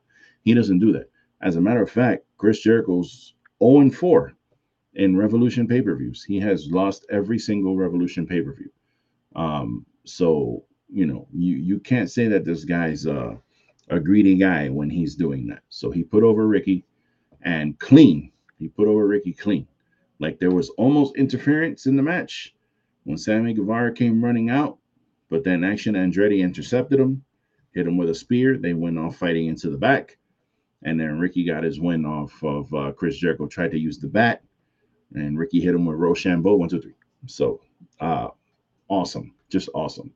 he doesn't do that. As a matter of fact, Chris Jericho's 0 and 4 in Revolution pay per views. He has lost every single Revolution pay per view. Um, so you know, you you can't say that this guy's a greedy guy when he's doing that. So he put over Ricky and clean. He put over Ricky clean. Like there was almost interference in the match when Sammy Guevara came running out, but then Action Andretti intercepted him, hit him with a spear. They went off fighting into the back. And then Ricky got his win off of uh, Chris Jericho, tried to use the bat, and Ricky hit him with Roshambo, one, two, three. So uh, awesome, just awesome.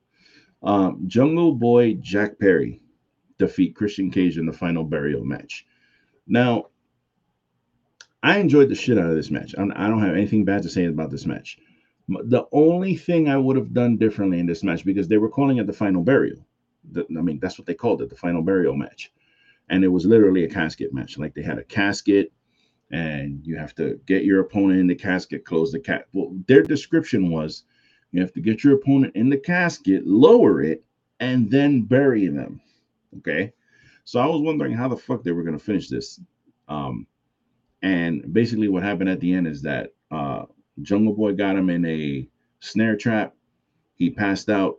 Um, Jungle Boy Jack Perry defeat Christian Cage in the final burial match. Now, I enjoyed the shit out of this match. I'm, I do not have anything bad to say about this match. The only thing I would have done differently in this match because they were calling it the final burial. The, I mean, that's what they called it, the final burial match. And it was literally a casket match. Like they had a casket, and you have to get your opponent in the casket, close the cat. Well, their description was you have to get your opponent in the casket, lower it, and then bury them. Okay. So I was wondering how the fuck they were to finish this. Um, and basically, what happened at the end is that uh, Jungle Boy got him in a snare trap. He passed out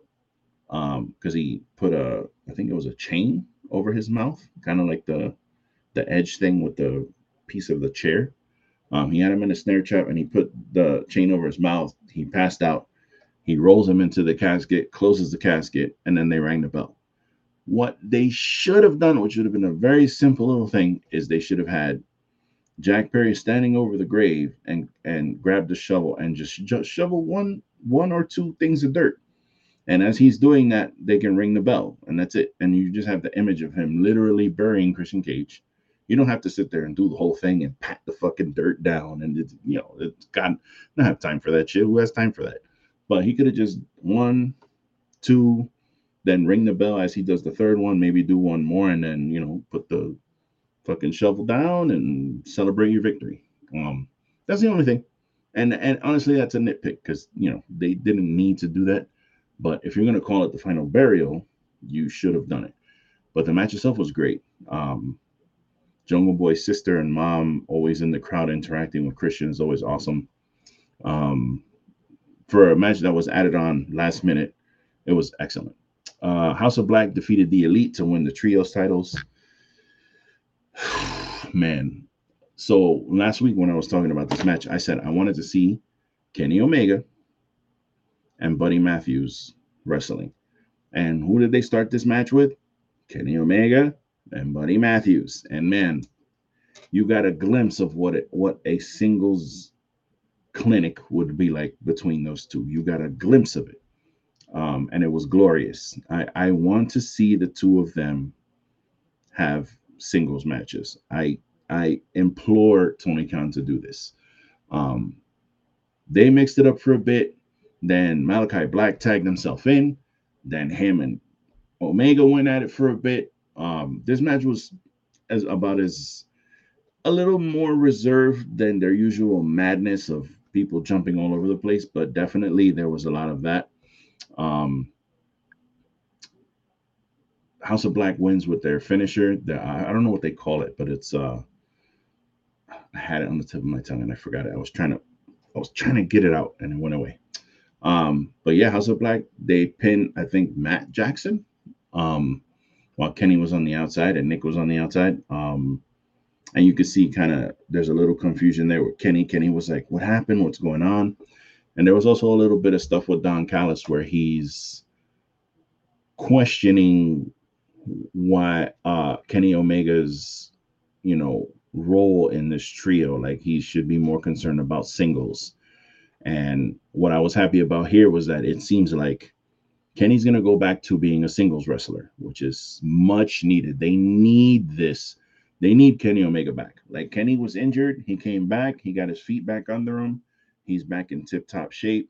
because um, he put a, I think it was a chain over his mouth, kind of like the the edge thing with the piece of the chair. Um, he had him in a snare trap and he put the chain over his mouth. He passed out. He rolls him into the casket, closes the casket, and then they rang the bell. What they should have done, which would have been a very simple little thing, is they should have had Jack Perry standing over the grave and and grab the shovel and just, just shovel one one or two things of dirt. And as he's doing that, they can ring the bell, and that's it. And you just have the image of him literally burying Christian Cage. You don't have to sit there and do the whole thing and pat the fucking dirt down. And it's you know, it's God, not have time for that shit. Who has time for that? But he could have just one, two, then ring the bell as he does the third one, maybe do one more, and then you know, put the fucking shovel down and celebrate your victory. Um, that's the only thing. And and honestly, that's a nitpick because you know they didn't need to do that. But if you're gonna call it the final burial, you should have done it. But the match itself was great. Um, Jungle Boy's sister and mom always in the crowd interacting with Christian is always awesome. Um, for a match that was added on last minute, it was excellent. Uh, House of Black defeated the Elite to win the trios titles. Man, so last week when I was talking about this match, I said I wanted to see Kenny Omega and Buddy Matthews wrestling. And who did they start this match with? Kenny Omega and Buddy Matthews. And man, you got a glimpse of what it what a singles clinic would be like between those two. You got a glimpse of it. Um, and it was glorious. I, I want to see the two of them have singles matches. I I implore Tony Khan to do this. Um, they mixed it up for a bit. Then Malakai Black tagged himself in. Then him and Omega went at it for a bit. Um, this match was as about as a little more reserved than their usual madness of people jumping all over the place, but definitely there was a lot of that. Um, House of Black wins with their finisher. The, I don't know what they call it, but it's uh, I had it on the tip of my tongue and I forgot it. I was trying to I was trying to get it out and it went away. Um, but yeah, House of Black, they pinned, I think, Matt Jackson. Um, while Kenny was on the outside and Nick was on the outside. Um, and you could see kind of there's a little confusion there with Kenny. Kenny was like, "What happened? What's going on?" And there was also a little bit of stuff with Don Callis where he's questioning why uh Kenny Omega's, you know, role in this trio. Like he should be more concerned about singles. And what I was happy about here was that it seems like Kenny's going to go back to being a singles wrestler, which is much needed. They need this. They need Kenny Omega back. Like Kenny was injured, he came back, he got his feet back under him. He's back in tip-top shape.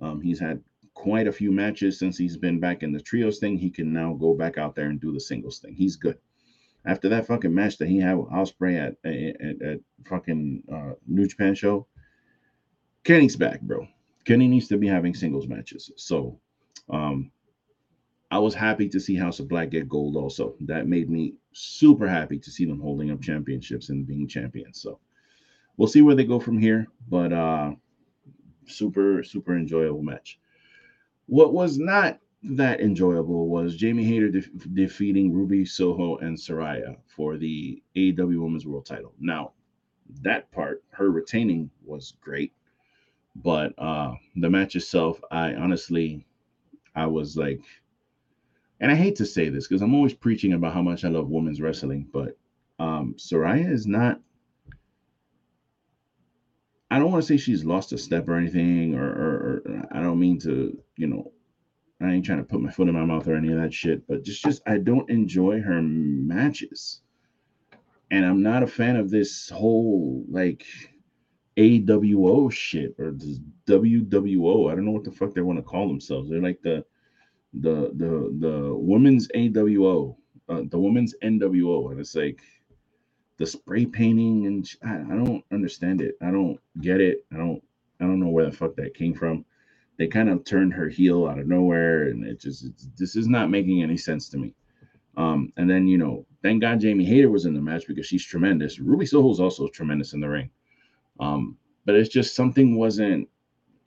Um, he's had quite a few matches since he's been back in the trios thing. He can now go back out there and do the singles thing. He's good. After that fucking match that he had with Ospreay at, at, at fucking uh, New Japan show, Kenny's back, bro. Kenny needs to be having singles matches. So um, I was happy to see House of Black get gold also. That made me super happy to see them holding up championships and being champions. So we'll see where they go from here, but uh super super enjoyable match. What was not that enjoyable was Jamie Hayter de- defeating Ruby Soho and Saraya for the AEW Women's World Title. Now, that part, her retaining was great, but uh the match itself, I honestly I was like, and I hate to say this because I'm always preaching about how much I love women's wrestling, but um, Saraya is not. I don't want to say she's lost a step or anything, or, or, or I don't mean to, you know, I ain't trying to put my foot in my mouth or any of that shit, but just, just I don't enjoy her matches, and I'm not a fan of this whole like AWO shit or this WWO. I don't know what the fuck they want to call themselves. They're like the the the the women's AWO, uh, the women's NWO, and it's like the spray painting and I, I don't understand it. I don't get it. I don't I don't know where the fuck that came from. They kind of turned her heel out of nowhere, and it just this is not making any sense to me. Um, and then you know, thank God Jamie Hayter was in the match because she's tremendous. Ruby Soho's also tremendous in the ring. Um, but it's just something wasn't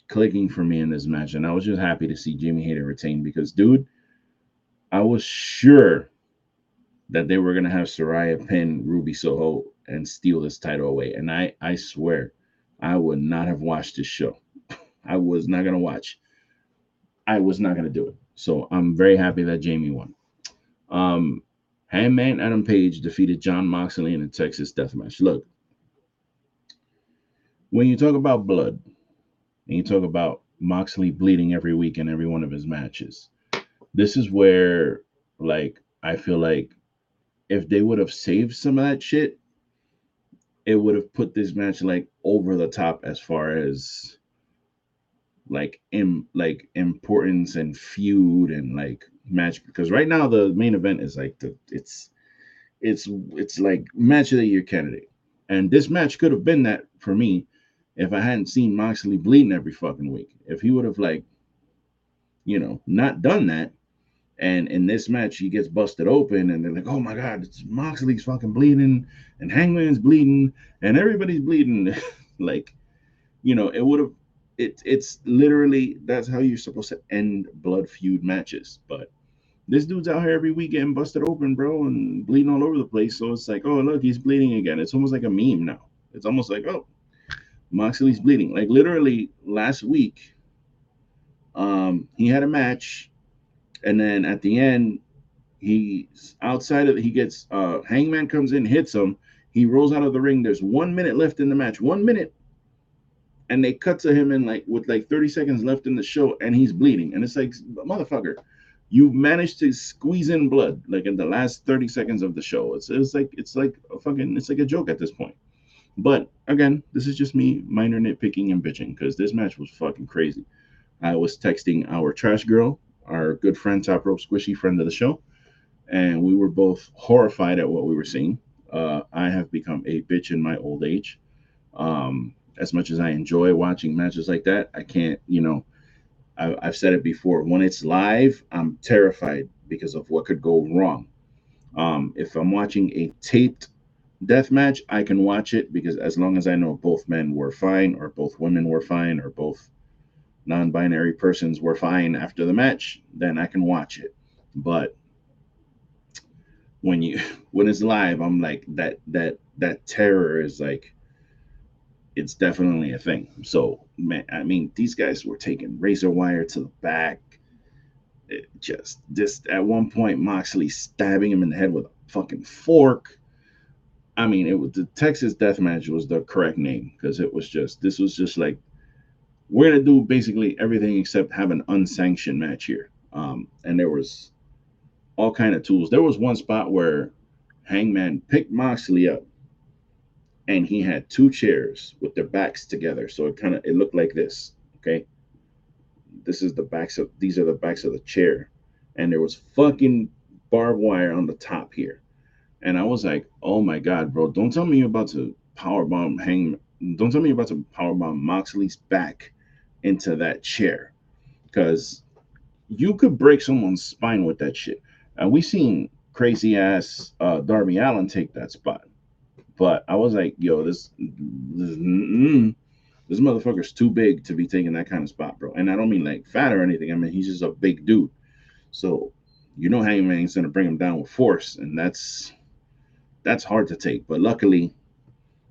clicking for me in this match, and I was just happy to see Jamie Hayter retain because, dude, I was sure that they were gonna have Saraya pin Ruby Soho and steal this title away, and I I swear I would not have watched this show. I was not gonna watch. I was not gonna do it. So I'm very happy that Jamie won. Um, Hangman Adam Page defeated Jon Moxley in a Texas Death Match. Look, when you talk about blood and you talk about Moxley bleeding every week in every one of his matches, this is where like I feel like if they would have saved some of that shit, it would have put this match like over the top as far as like in like importance and feud and like match because right now the main event is like the it's it's it's like match of the year candidate. And this match could have been that for me if I hadn't seen Moxley bleeding every fucking week. If he would have like, you know, not done that, and in this match he gets busted open, and they're like, oh my god, it's Moxley's fucking bleeding, and Hangman's bleeding, and everybody's bleeding. like, you know, it would have. It, it's literally that's how you're supposed to end blood feud matches, but this dude's out here every week getting busted open, bro, and bleeding all over the place. So it's like, oh look, he's bleeding again. It's almost like a meme now. It's almost like, oh, Moxley's bleeding. Like literally last week, um, he had a match, and then at the end, he's outside of he gets uh Hangman comes in, hits him. He rolls out of the ring. There's one minute left in the match. One minute. And they cut to him in like with like 30 seconds left in the show, and he's bleeding. And it's like, motherfucker, you've managed to squeeze in blood like in the last 30 seconds of the show. It's, it's like it's like a fucking it's like a joke at this point. But again, this is just me minor nitpicking and bitching because this match was fucking crazy. I was texting our trash girl, our good friend, Top Rope Squishy, friend of the show, and we were both horrified at what we were seeing. Uh, I have become a bitch in my old age. Um, as much as I enjoy watching matches like that, I can't, you know, I, I've said it before. When it's live, I'm terrified because of what could go wrong. Um, if I'm watching a taped death match, I can watch it because as long as I know both men were fine, or both women were fine, or both non-binary persons were fine after the match, then I can watch it. But when you when it's live, I'm like that that that terror is like it's definitely a thing. So man, I mean, these guys were taking razor wire to the back. It just this at one point Moxley stabbing him in the head with a fucking fork. I mean, it was the Texas Death Match was the correct name because it was just this was just like we're gonna do basically everything except have an unsanctioned match here. Um, and there was all kind of tools. There was one spot where Hangman picked Moxley up, and he had two chairs with their backs together, so it kind of it looked like this. Okay, this is the backs of these are the backs of the chair, and there was fucking barbed wire on the top here, and I was like, oh my god, bro, don't tell me you're about to powerbomb Hangman. Don't tell me you're about to powerbomb Moxley's back into that chair because you could break someone's spine with that shit. And we seen crazy ass uh, Darby Allin take that spot, but I was like, yo, this this, this motherfucker's too big to be taking that kind of spot, bro. And I don't mean like fat or anything. I mean he's just a big dude. So you know Hangman's gonna bring him down with force, and that's that's hard to take. But luckily,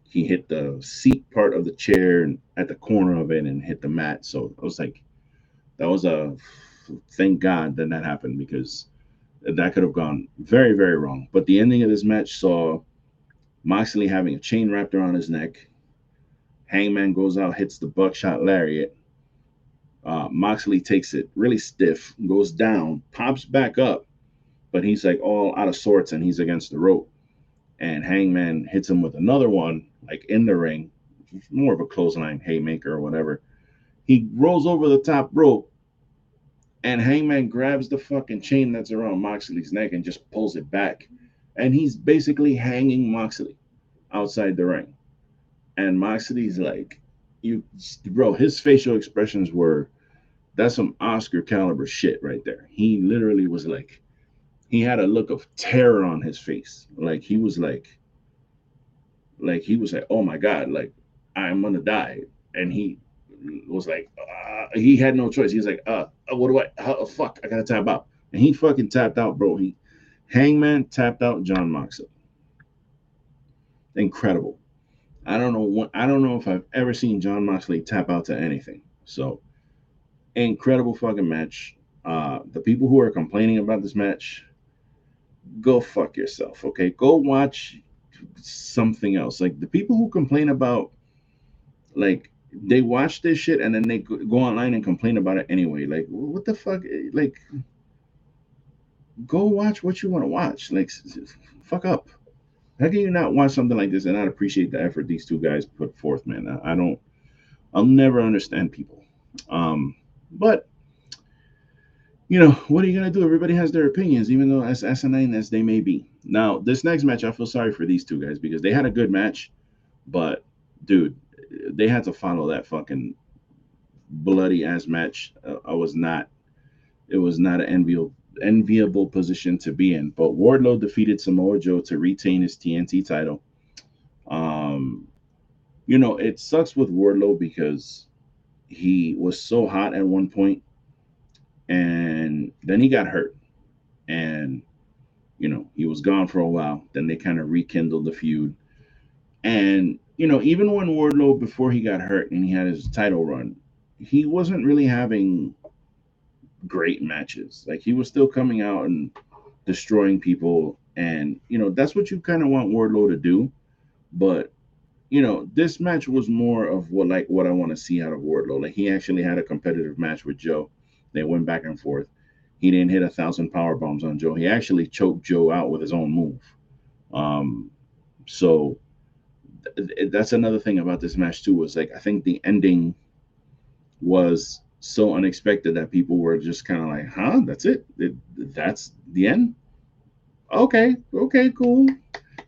he hit the seat part of the chair and at the corner of it and hit the mat. So I was like, that was a thank God that that happened because that could have gone very, very wrong. But the ending of this match saw Moxley having a chain wrapped around his neck. Hangman goes out, hits the buckshot lariat. Uh, Moxley takes it really stiff, goes down, pops back up, but he's like all out of sorts and he's against the rope. And Hangman hits him with another one, like in the ring, more of a clothesline haymaker or whatever. He rolls over the top rope, and Hangman grabs the fucking chain that's around Moxley's neck and just pulls it back. And he's basically hanging Moxley outside the ring. And Moxley's like, you, bro, his facial expressions were, that's some Oscar caliber shit right there. He literally was like, he had a look of terror on his face. Like he was like, like he was like, oh my God, like I'm gonna die. And he was like, uh, he had no choice. He's like, uh, what do I, how, fuck, I gotta tap out. And he fucking tapped out, bro. He, Hangman tapped out Jon Moxley. Incredible. I don't know what, I don't know if I've ever seen Jon Moxley tap out to anything. So, incredible fucking match. Uh, the people who are complaining about this match, go fuck yourself. Okay, go watch something else. Like the people who complain about, like they watch this shit and then they go online and complain about it anyway. Like what the fuck? Like go watch what you want to watch. Like fuck up. How can you not watch something like this and not appreciate the effort these two guys put forth, man? I, I don't. I'll never understand people. Um, but you know, what are you gonna do? Everybody has their opinions, even though as asinine as they may be. Now, this next match, I feel sorry for these two guys because they had a good match, but dude, they had to follow that fucking bloody ass match. Uh, I was not. It was not an enviable enviable position to be in. But Wardlow defeated Samoa Joe to retain his TNT title. Um, you know, it sucks with Wardlow because he was so hot at one point and then he got hurt. And you know he was gone for a while. Then they kind of rekindled the feud. And you know even when wardlow before he got hurt and he had his title run he wasn't really having great matches. Like he was still coming out and destroying people. And you know that's what you kind of want wardlow to do. But you know this match was more of what like what i want to see out of wardlow. Like he actually had a competitive match with joe they went back and forth. He didn't hit a thousand power bombs on Joe. He actually choked Joe out with his own move. Um, so th- that's another thing about this match too. Was like I think the ending was so unexpected that people were just kind of like, "Huh? That's it? it? That's the end? Okay, okay, cool."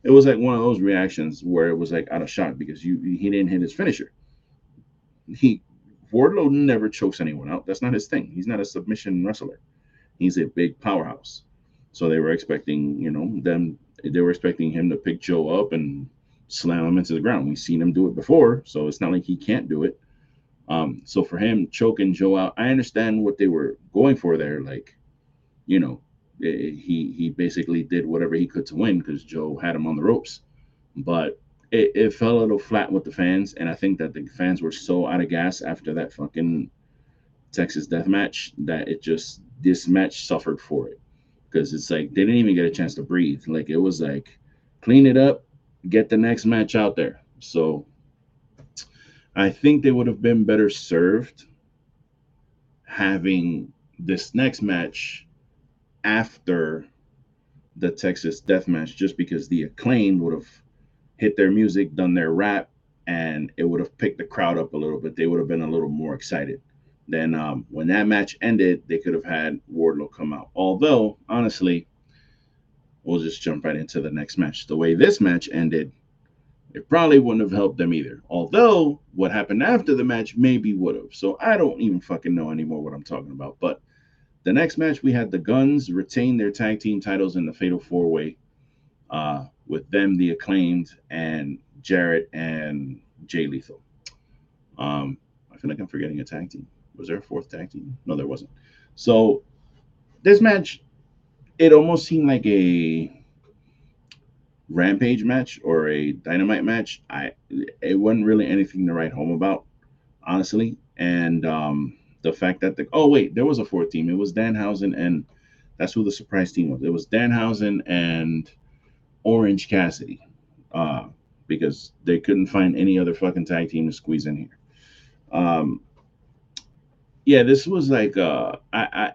It was like one of those reactions where it was like out of shock because you he didn't hit his finisher. He Wardlow never chokes anyone out. That's not his thing. He's not a submission wrestler. He's a big powerhouse. So they were expecting, you know, them. They were expecting him to pick Joe up and slam him into the ground. We've seen him do it before, so it's not like he can't do it. Um, so for him choking Joe out, I understand what they were going for there. Like, you know, eh, he he basically did whatever he could to win because Joe had him on the ropes, but it, it fell a little flat with the fans, and I think that the fans were so out of gas after that fucking Texas death match that it just this match suffered for it because it's like they didn't even get a chance to breathe. Like it was like clean it up, get the next match out there. So I think they would have been better served having this next match after the Texas death match just because the acclaimed would have hit their music, done their rap, and it would have picked the crowd up a little bit. They would have been a little more excited. Then um, when that match ended, they could have had Wardlow come out. Although, honestly, we'll just jump right into the next match. The way this match ended, it probably wouldn't have helped them either. Although what happened after the match maybe would have. So I don't even fucking know anymore what I'm talking about. But the next match, we had the Gunns retain their tag team titles in the Fatal Four Way, uh, with them the acclaimed and Jarrett and Jay Lethal. Um, I feel like I'm forgetting a tag team. Was there a fourth tag team? No, there wasn't. So this match, it almost seemed like a rampage match or a dynamite match. I it wasn't really anything to write home about, honestly. And um the fact that the oh wait, there was a fourth team. It was Danhausen and that's who the surprise team was. It was Danhausen and Orange Cassidy. Uh because they couldn't find any other fucking tag team to squeeze in here. Um yeah, this was like uh I, I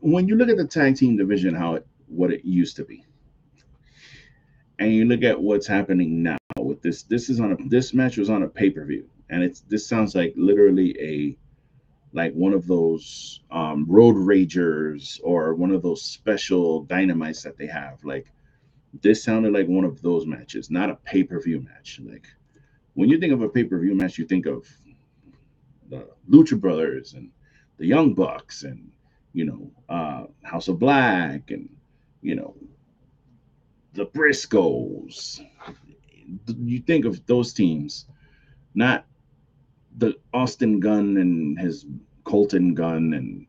when you look at the tag team division, how it what it used to be, and you look at what's happening now with this, this is on a this match was on a pay-per-view, and it's this sounds like literally a like one of those um, road ragers or one of those special dynamites that they have. Like this sounded like one of those matches, not a pay-per-view match. Like when you think of a pay-per-view match, you think of the Lucha Brothers and the Young Bucks and you know uh, House of Black and you know the Briscoes. You think of those teams, not the Austin Gunn and his Colton Gunn and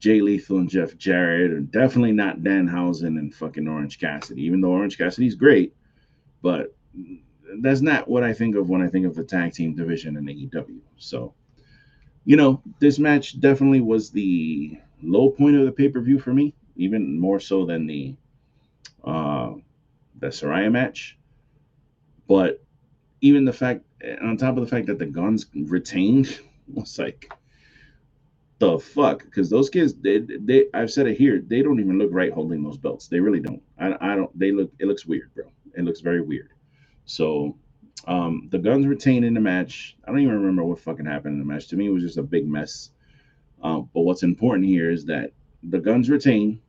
Jay Lethal and Jeff Jarrett, and definitely not Danhausen and fucking Orange Cassidy. Even though Orange Cassidy's great, but that's not what I think of when I think of the tag team division in the AEW. So you know, this match definitely was the low point of the pay per view for me, even more so than the uh, the Saraya match. But even the fact, on top of the fact that the Gunns retained, was like the fuck because those kids they, they i've said it here they don't even look right holding those belts they really don't I, I don't they look it looks weird bro it looks very weird so um, the Gunns retained in the match. I don't even remember what fucking happened in the match. To me, it was just a big mess. Um, but what's important here is that the Gunns retain,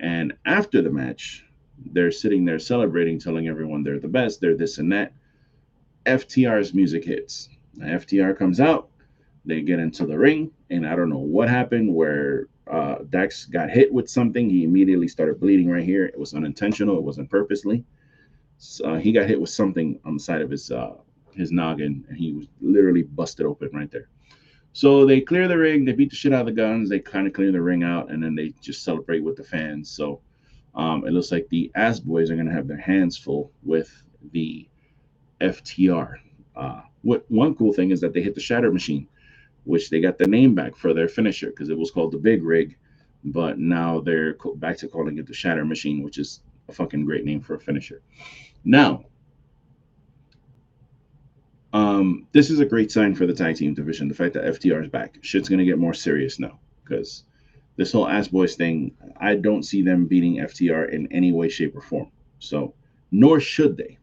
and after the match, they're sitting there celebrating, telling everyone they're the best, they're this and that. FTR's music hits. FTR comes out, they get into the ring, and I don't know what happened where uh, Dax got hit with something. He immediately started bleeding right here. It was unintentional, it wasn't purposely uh, he got hit with something on the side of his uh, his noggin, and he was literally busted open right there. So they clear the ring, they beat the shit out of the Gunns, they kind of clear the ring out, and then they just celebrate with the fans. So um, it looks like the Ass Boys are going to have their hands full with the FTR. Uh, what one cool thing is that they hit the Shatter Machine, which they got the name back for their finisher because it was called the Big Rig, but now they're back to calling it the Shatter Machine, which is a fucking great name for a finisher. Now, um, this is a great sign for the tag team division. The fact that FTR is back, shit's gonna get more serious now because this whole ass boys thing, I don't see them beating FTR in any way, shape, or form. So, nor should they.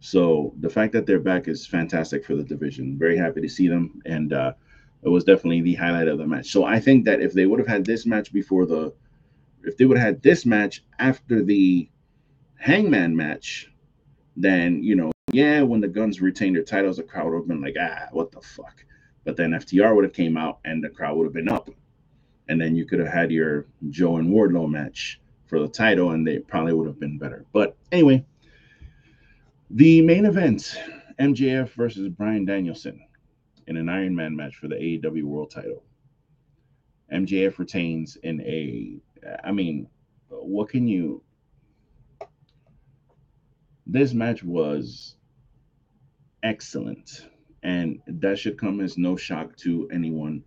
So the fact that they're back is fantastic for the division. Very happy to see them, and uh, it was definitely the highlight of the match. So I think that if they would have had this match before the, if they would have had this match after the Hangman match, then you know, yeah, when the Gunns retained their titles, the crowd would have been like, ah, what the fuck. But then FTR would have came out and the crowd would have been up, and then you could have had your Joe and Wardlow match for the title, and they probably would have been better. But anyway, the main event, MJF versus Bryan Danielson. In an Iron Man match for the AEW World Title. MJF retains in a. I mean, what can you? This match was excellent, and that should come as no shock to anyone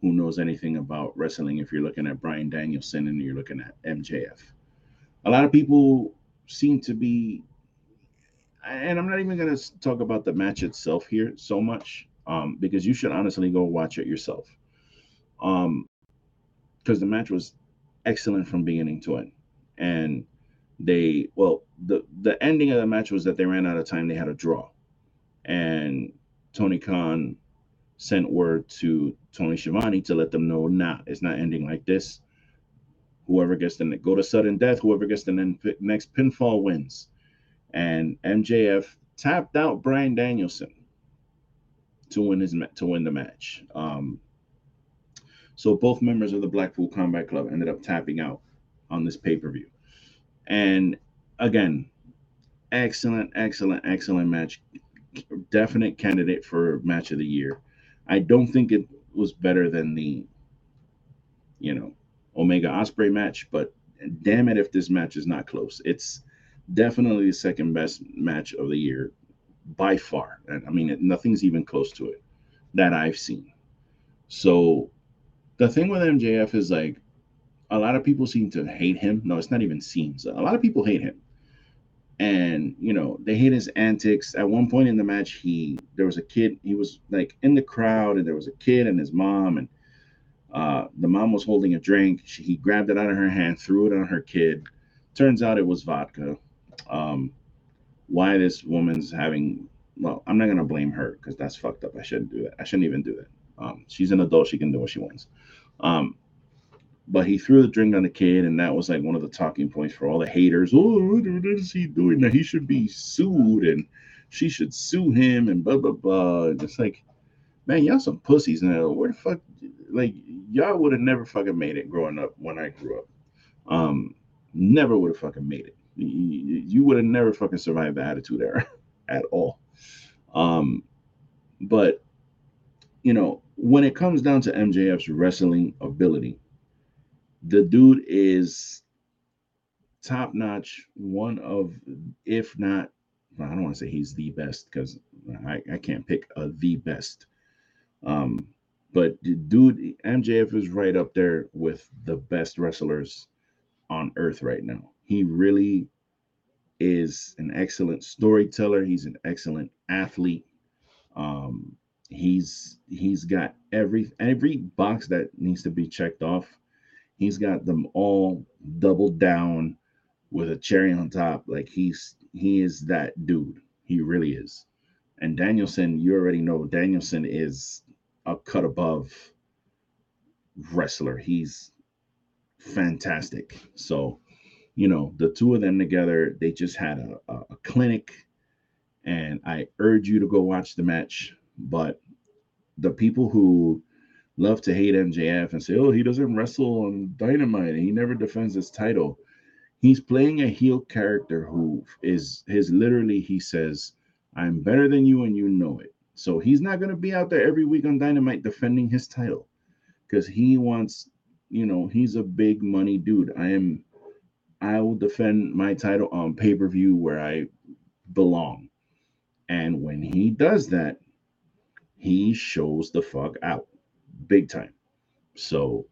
who knows anything about wrestling. If you're looking at Bryan Danielson and you're looking at MJF, a lot of people seem to be and I'm not even going to talk about the match itself here so much um, because you should honestly go watch it yourself. Um, because the match was excellent from beginning to end, and they well the the ending of the match was that they ran out of time. They had a draw, and Tony Khan sent word to Tony Schiavone to let them know, nah, it's not ending like this. Whoever gets the go to sudden death, whoever gets the next pinfall wins and MJF tapped out Bryan Danielson to win his to win the match. Um, so both members of the Blackpool Combat Club ended up tapping out on this pay per view, and again, excellent, excellent, excellent match. Definite candidate for match of the year. I don't think it was better than the, you know, Omega Ospreay match, but damn it if this match is not close. It's definitely the second best match of the year by far. And I mean, nothing's even close to it that I've seen. So the thing with MJF is like a lot of people seem to hate him. No, it's not even seems. A lot of people hate him. And you know, they hate his antics. At one point in the match, he there was a kid, he was like in the crowd, and there was a kid and his mom, and uh, the mom was holding a drink. She, he grabbed it out of her hand, threw it on her kid. Turns out it was vodka um, why this woman's having well i'm not going to blame her because that's fucked up. I shouldn't do that. I shouldn't even do that. Um, she's an adult. She can do what she wants. Um, but he threw the drink on the kid and that was like one of the talking points for all the haters. Oh what is he doing? That he should be sued and she should sue him and blah blah blah. It's like man y'all some pussies now. Where the fuck like y'all would have never fucking made it growing up when i grew up. Um never would have fucking made it you would have never fucking survived the attitude era at all. Um, but you know, when it comes down to MJF's wrestling ability, the dude is top notch, one of, if not, I don't want to say he's the best because I, I can't pick a the best. Um, but dude, MJF is right up there with the best wrestlers on earth right now. He really is an excellent storyteller. He's an excellent athlete. Um, he's he's got every every box that needs to be checked off. He's got them all doubled down with a cherry on top. Like he's he is that dude. He really is. And Danielson, you already know Danielson is a cut above wrestler. He's fantastic. So, you know, the two of them together, they just had a, a, a clinic. And I urge you to go watch the match. But the people who love to hate MJF and say, oh, he doesn't wrestle on dynamite and he never defends his title. He's playing a heel character who is his literally, he says, I'm better than you and you know it. So he's not going to be out there every week on Dynamite defending his title because he wants you know, he's a big money dude. I am I will defend my title on pay-per-view where I belong. And when he does that, he shows the fuck out big time. So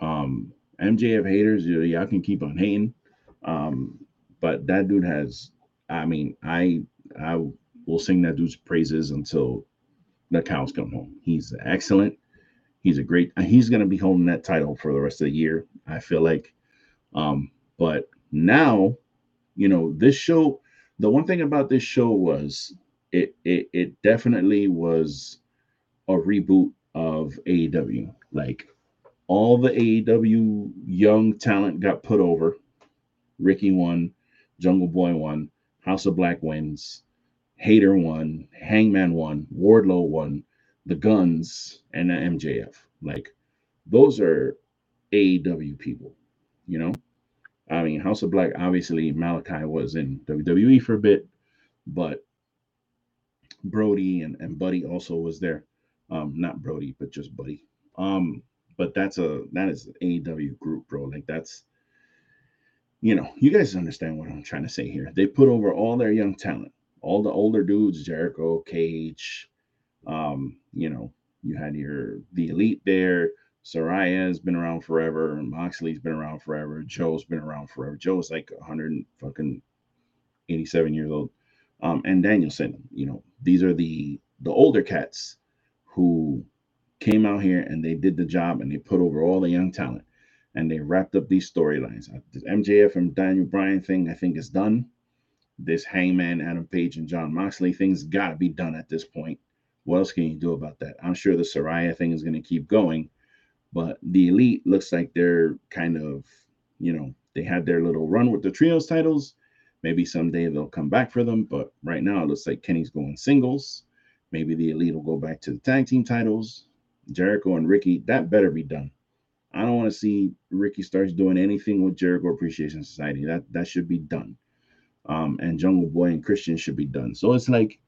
um MJF haters, y'all can keep on hating. Um, but that dude has I mean, I I will sing that dude's praises until the cows come home. He's excellent. He's a great. He's going to be holding that title for the rest of the year. I feel like. Um, but now, you know, this show. The one thing about this show was it it it definitely was a reboot of AEW. Like all the AEW young talent got put over. Ricky won, Jungle Boy won, House of Black wins, Hater won, Hangman won, Wardlow won, the Gunns, and the MJF. Like those are AEW people, you know. I mean, House of Black, obviously, Malakai was in WWE for a bit, but Brody and, and Buddy also was there. Um, not Brody, but just Buddy. Um, but that's a that is an AEW group, bro. Like that's you know, you guys understand what I'm trying to say here. They put over all their young talent, all the older dudes, Jericho, Cage, um, you know, you had your the elite there. Saraya's been around forever. Moxley's been around forever. Joe's been around forever. Joe's like 100 fucking 87 years old. Um, and Danielson, you know, these are the the older cats who came out here and they did the job and they put over all the young talent and they wrapped up these storylines. Uh, this MJF and Daniel Bryan thing, I think, is done. This Hangman, Adam Page, and Jon Moxley thing's got to be done at this point. What else can you do about that? I'm sure the Saraya thing is going to keep going, but the Elite looks like they're kind of, you know, they had their little run with the trios titles. Maybe someday they'll come back for them, but right now it looks like Kenny's going singles. Maybe the Elite will go back to the tag team titles. Jericho and Ricky, that better be done. I don't want to see Ricky starts doing anything with Jericho Appreciation Society. That that should be done. Um, and Jungle Boy and Christian should be done. So it's like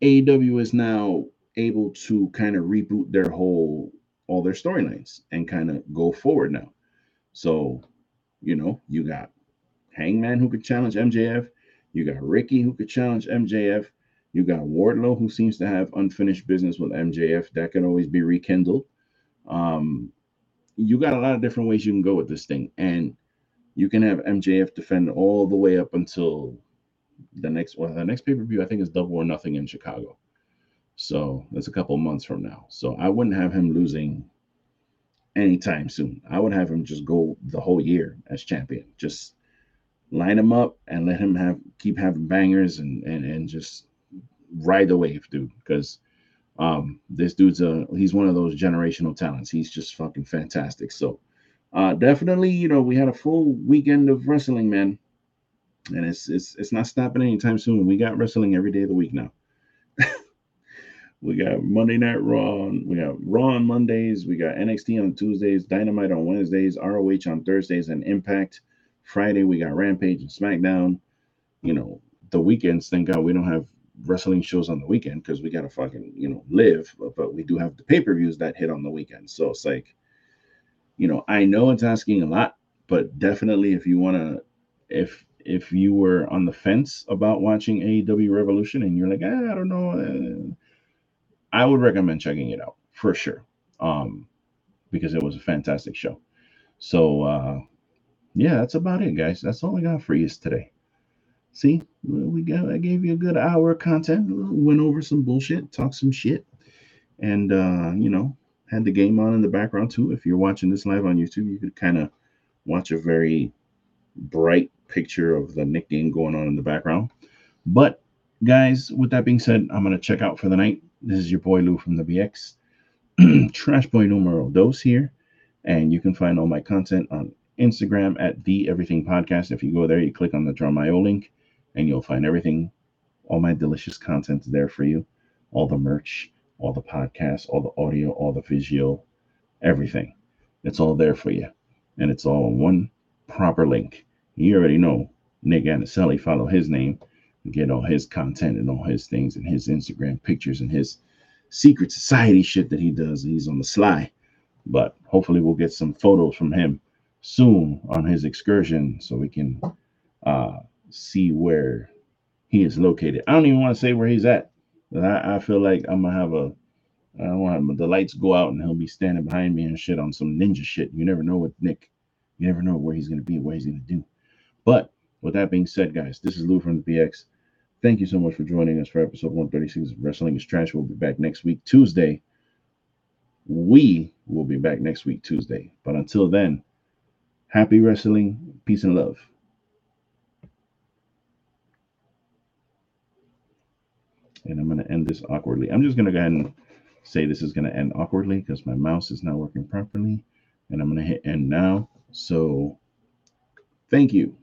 AEW is now able to kind of reboot their whole all their storylines and kind of go forward now. So, you know, you got Hangman who could challenge MJF, you got Ricky who could challenge MJF, you got Wardlow, who seems to have unfinished business with MJF that can always be rekindled. Um, you got a lot of different ways you can go with this thing, and you can have MJF defend all the way up until the next well, the next pay per view. I think is Double or Nothing in Chicago. So that's a couple months from now. So I wouldn't have him losing anytime soon. I would have him just go the whole year as champion. Just line him up and let him have keep having bangers and and and just ride the wave, dude. Because um, this dude's a he's one of those generational talents. He's just fucking fantastic. So uh, definitely, you know, we had a full weekend of wrestling, man, and it's it's it's not stopping anytime soon. We got wrestling every day of the week now. We got Monday Night Raw. We got Raw on Mondays. We got NXT on Tuesdays, Dynamite on Wednesdays, ROH on Thursdays, and Impact. Friday we got Rampage and SmackDown. You know, the weekends. Thank God we don't have wrestling shows on the weekend because we gotta fucking you know live but, but we do have the pay-per-views that hit on the weekend so it's like you know i know it's asking a lot but definitely if you want to if if you were on the fence about watching AEW Revolution and you're like ah, I don't know uh, I would recommend checking it out for sure um because it was a fantastic show so uh yeah that's about it guys that's all I got for you today See, we got I gave you a good hour of content, went over some bullshit, talked some shit, and uh, you know, had the game on in the background too. If you're watching this live on YouTube, you could kind of watch a very bright picture of the Nick game going on in the background. But guys, with that being said, I'm gonna check out for the night. This is your boy Lou from the BX, Trash Boy Numero Dos here, and you can find all my content on Instagram at the Everything Podcast. If you go there, you click on the Drumio link and you'll find everything, all my delicious content there for you, all the merch, all the podcasts, all the audio, all the visual, everything. It's all there for you. And it's all on one proper link. You already know Nick Anicelli, follow his name, get all his content and all his things and his Instagram pictures and his secret society shit that he does. He's on the sly. But hopefully we'll get some photos from him soon on his excursion so we can uh, see where he is located. I don't even want to say where he's at. I, I feel like I'm gonna have a I don't want the lights go out and he'll be standing behind me and shit on some ninja shit. You never know with Nick. You never know where he's gonna be, what he's gonna do. But with that being said, guys, this is Lou from the BX. Thank you so much for joining us for episode 136 of Wrestling is Trash. We'll be back next week, Tuesday. We will be back next week, Tuesday. But until then, happy wrestling, peace and love. and I'm going to end this awkwardly. I'm just going to go ahead and say this is going to end awkwardly because my mouse is not working properly. And I'm going to hit end now. So thank you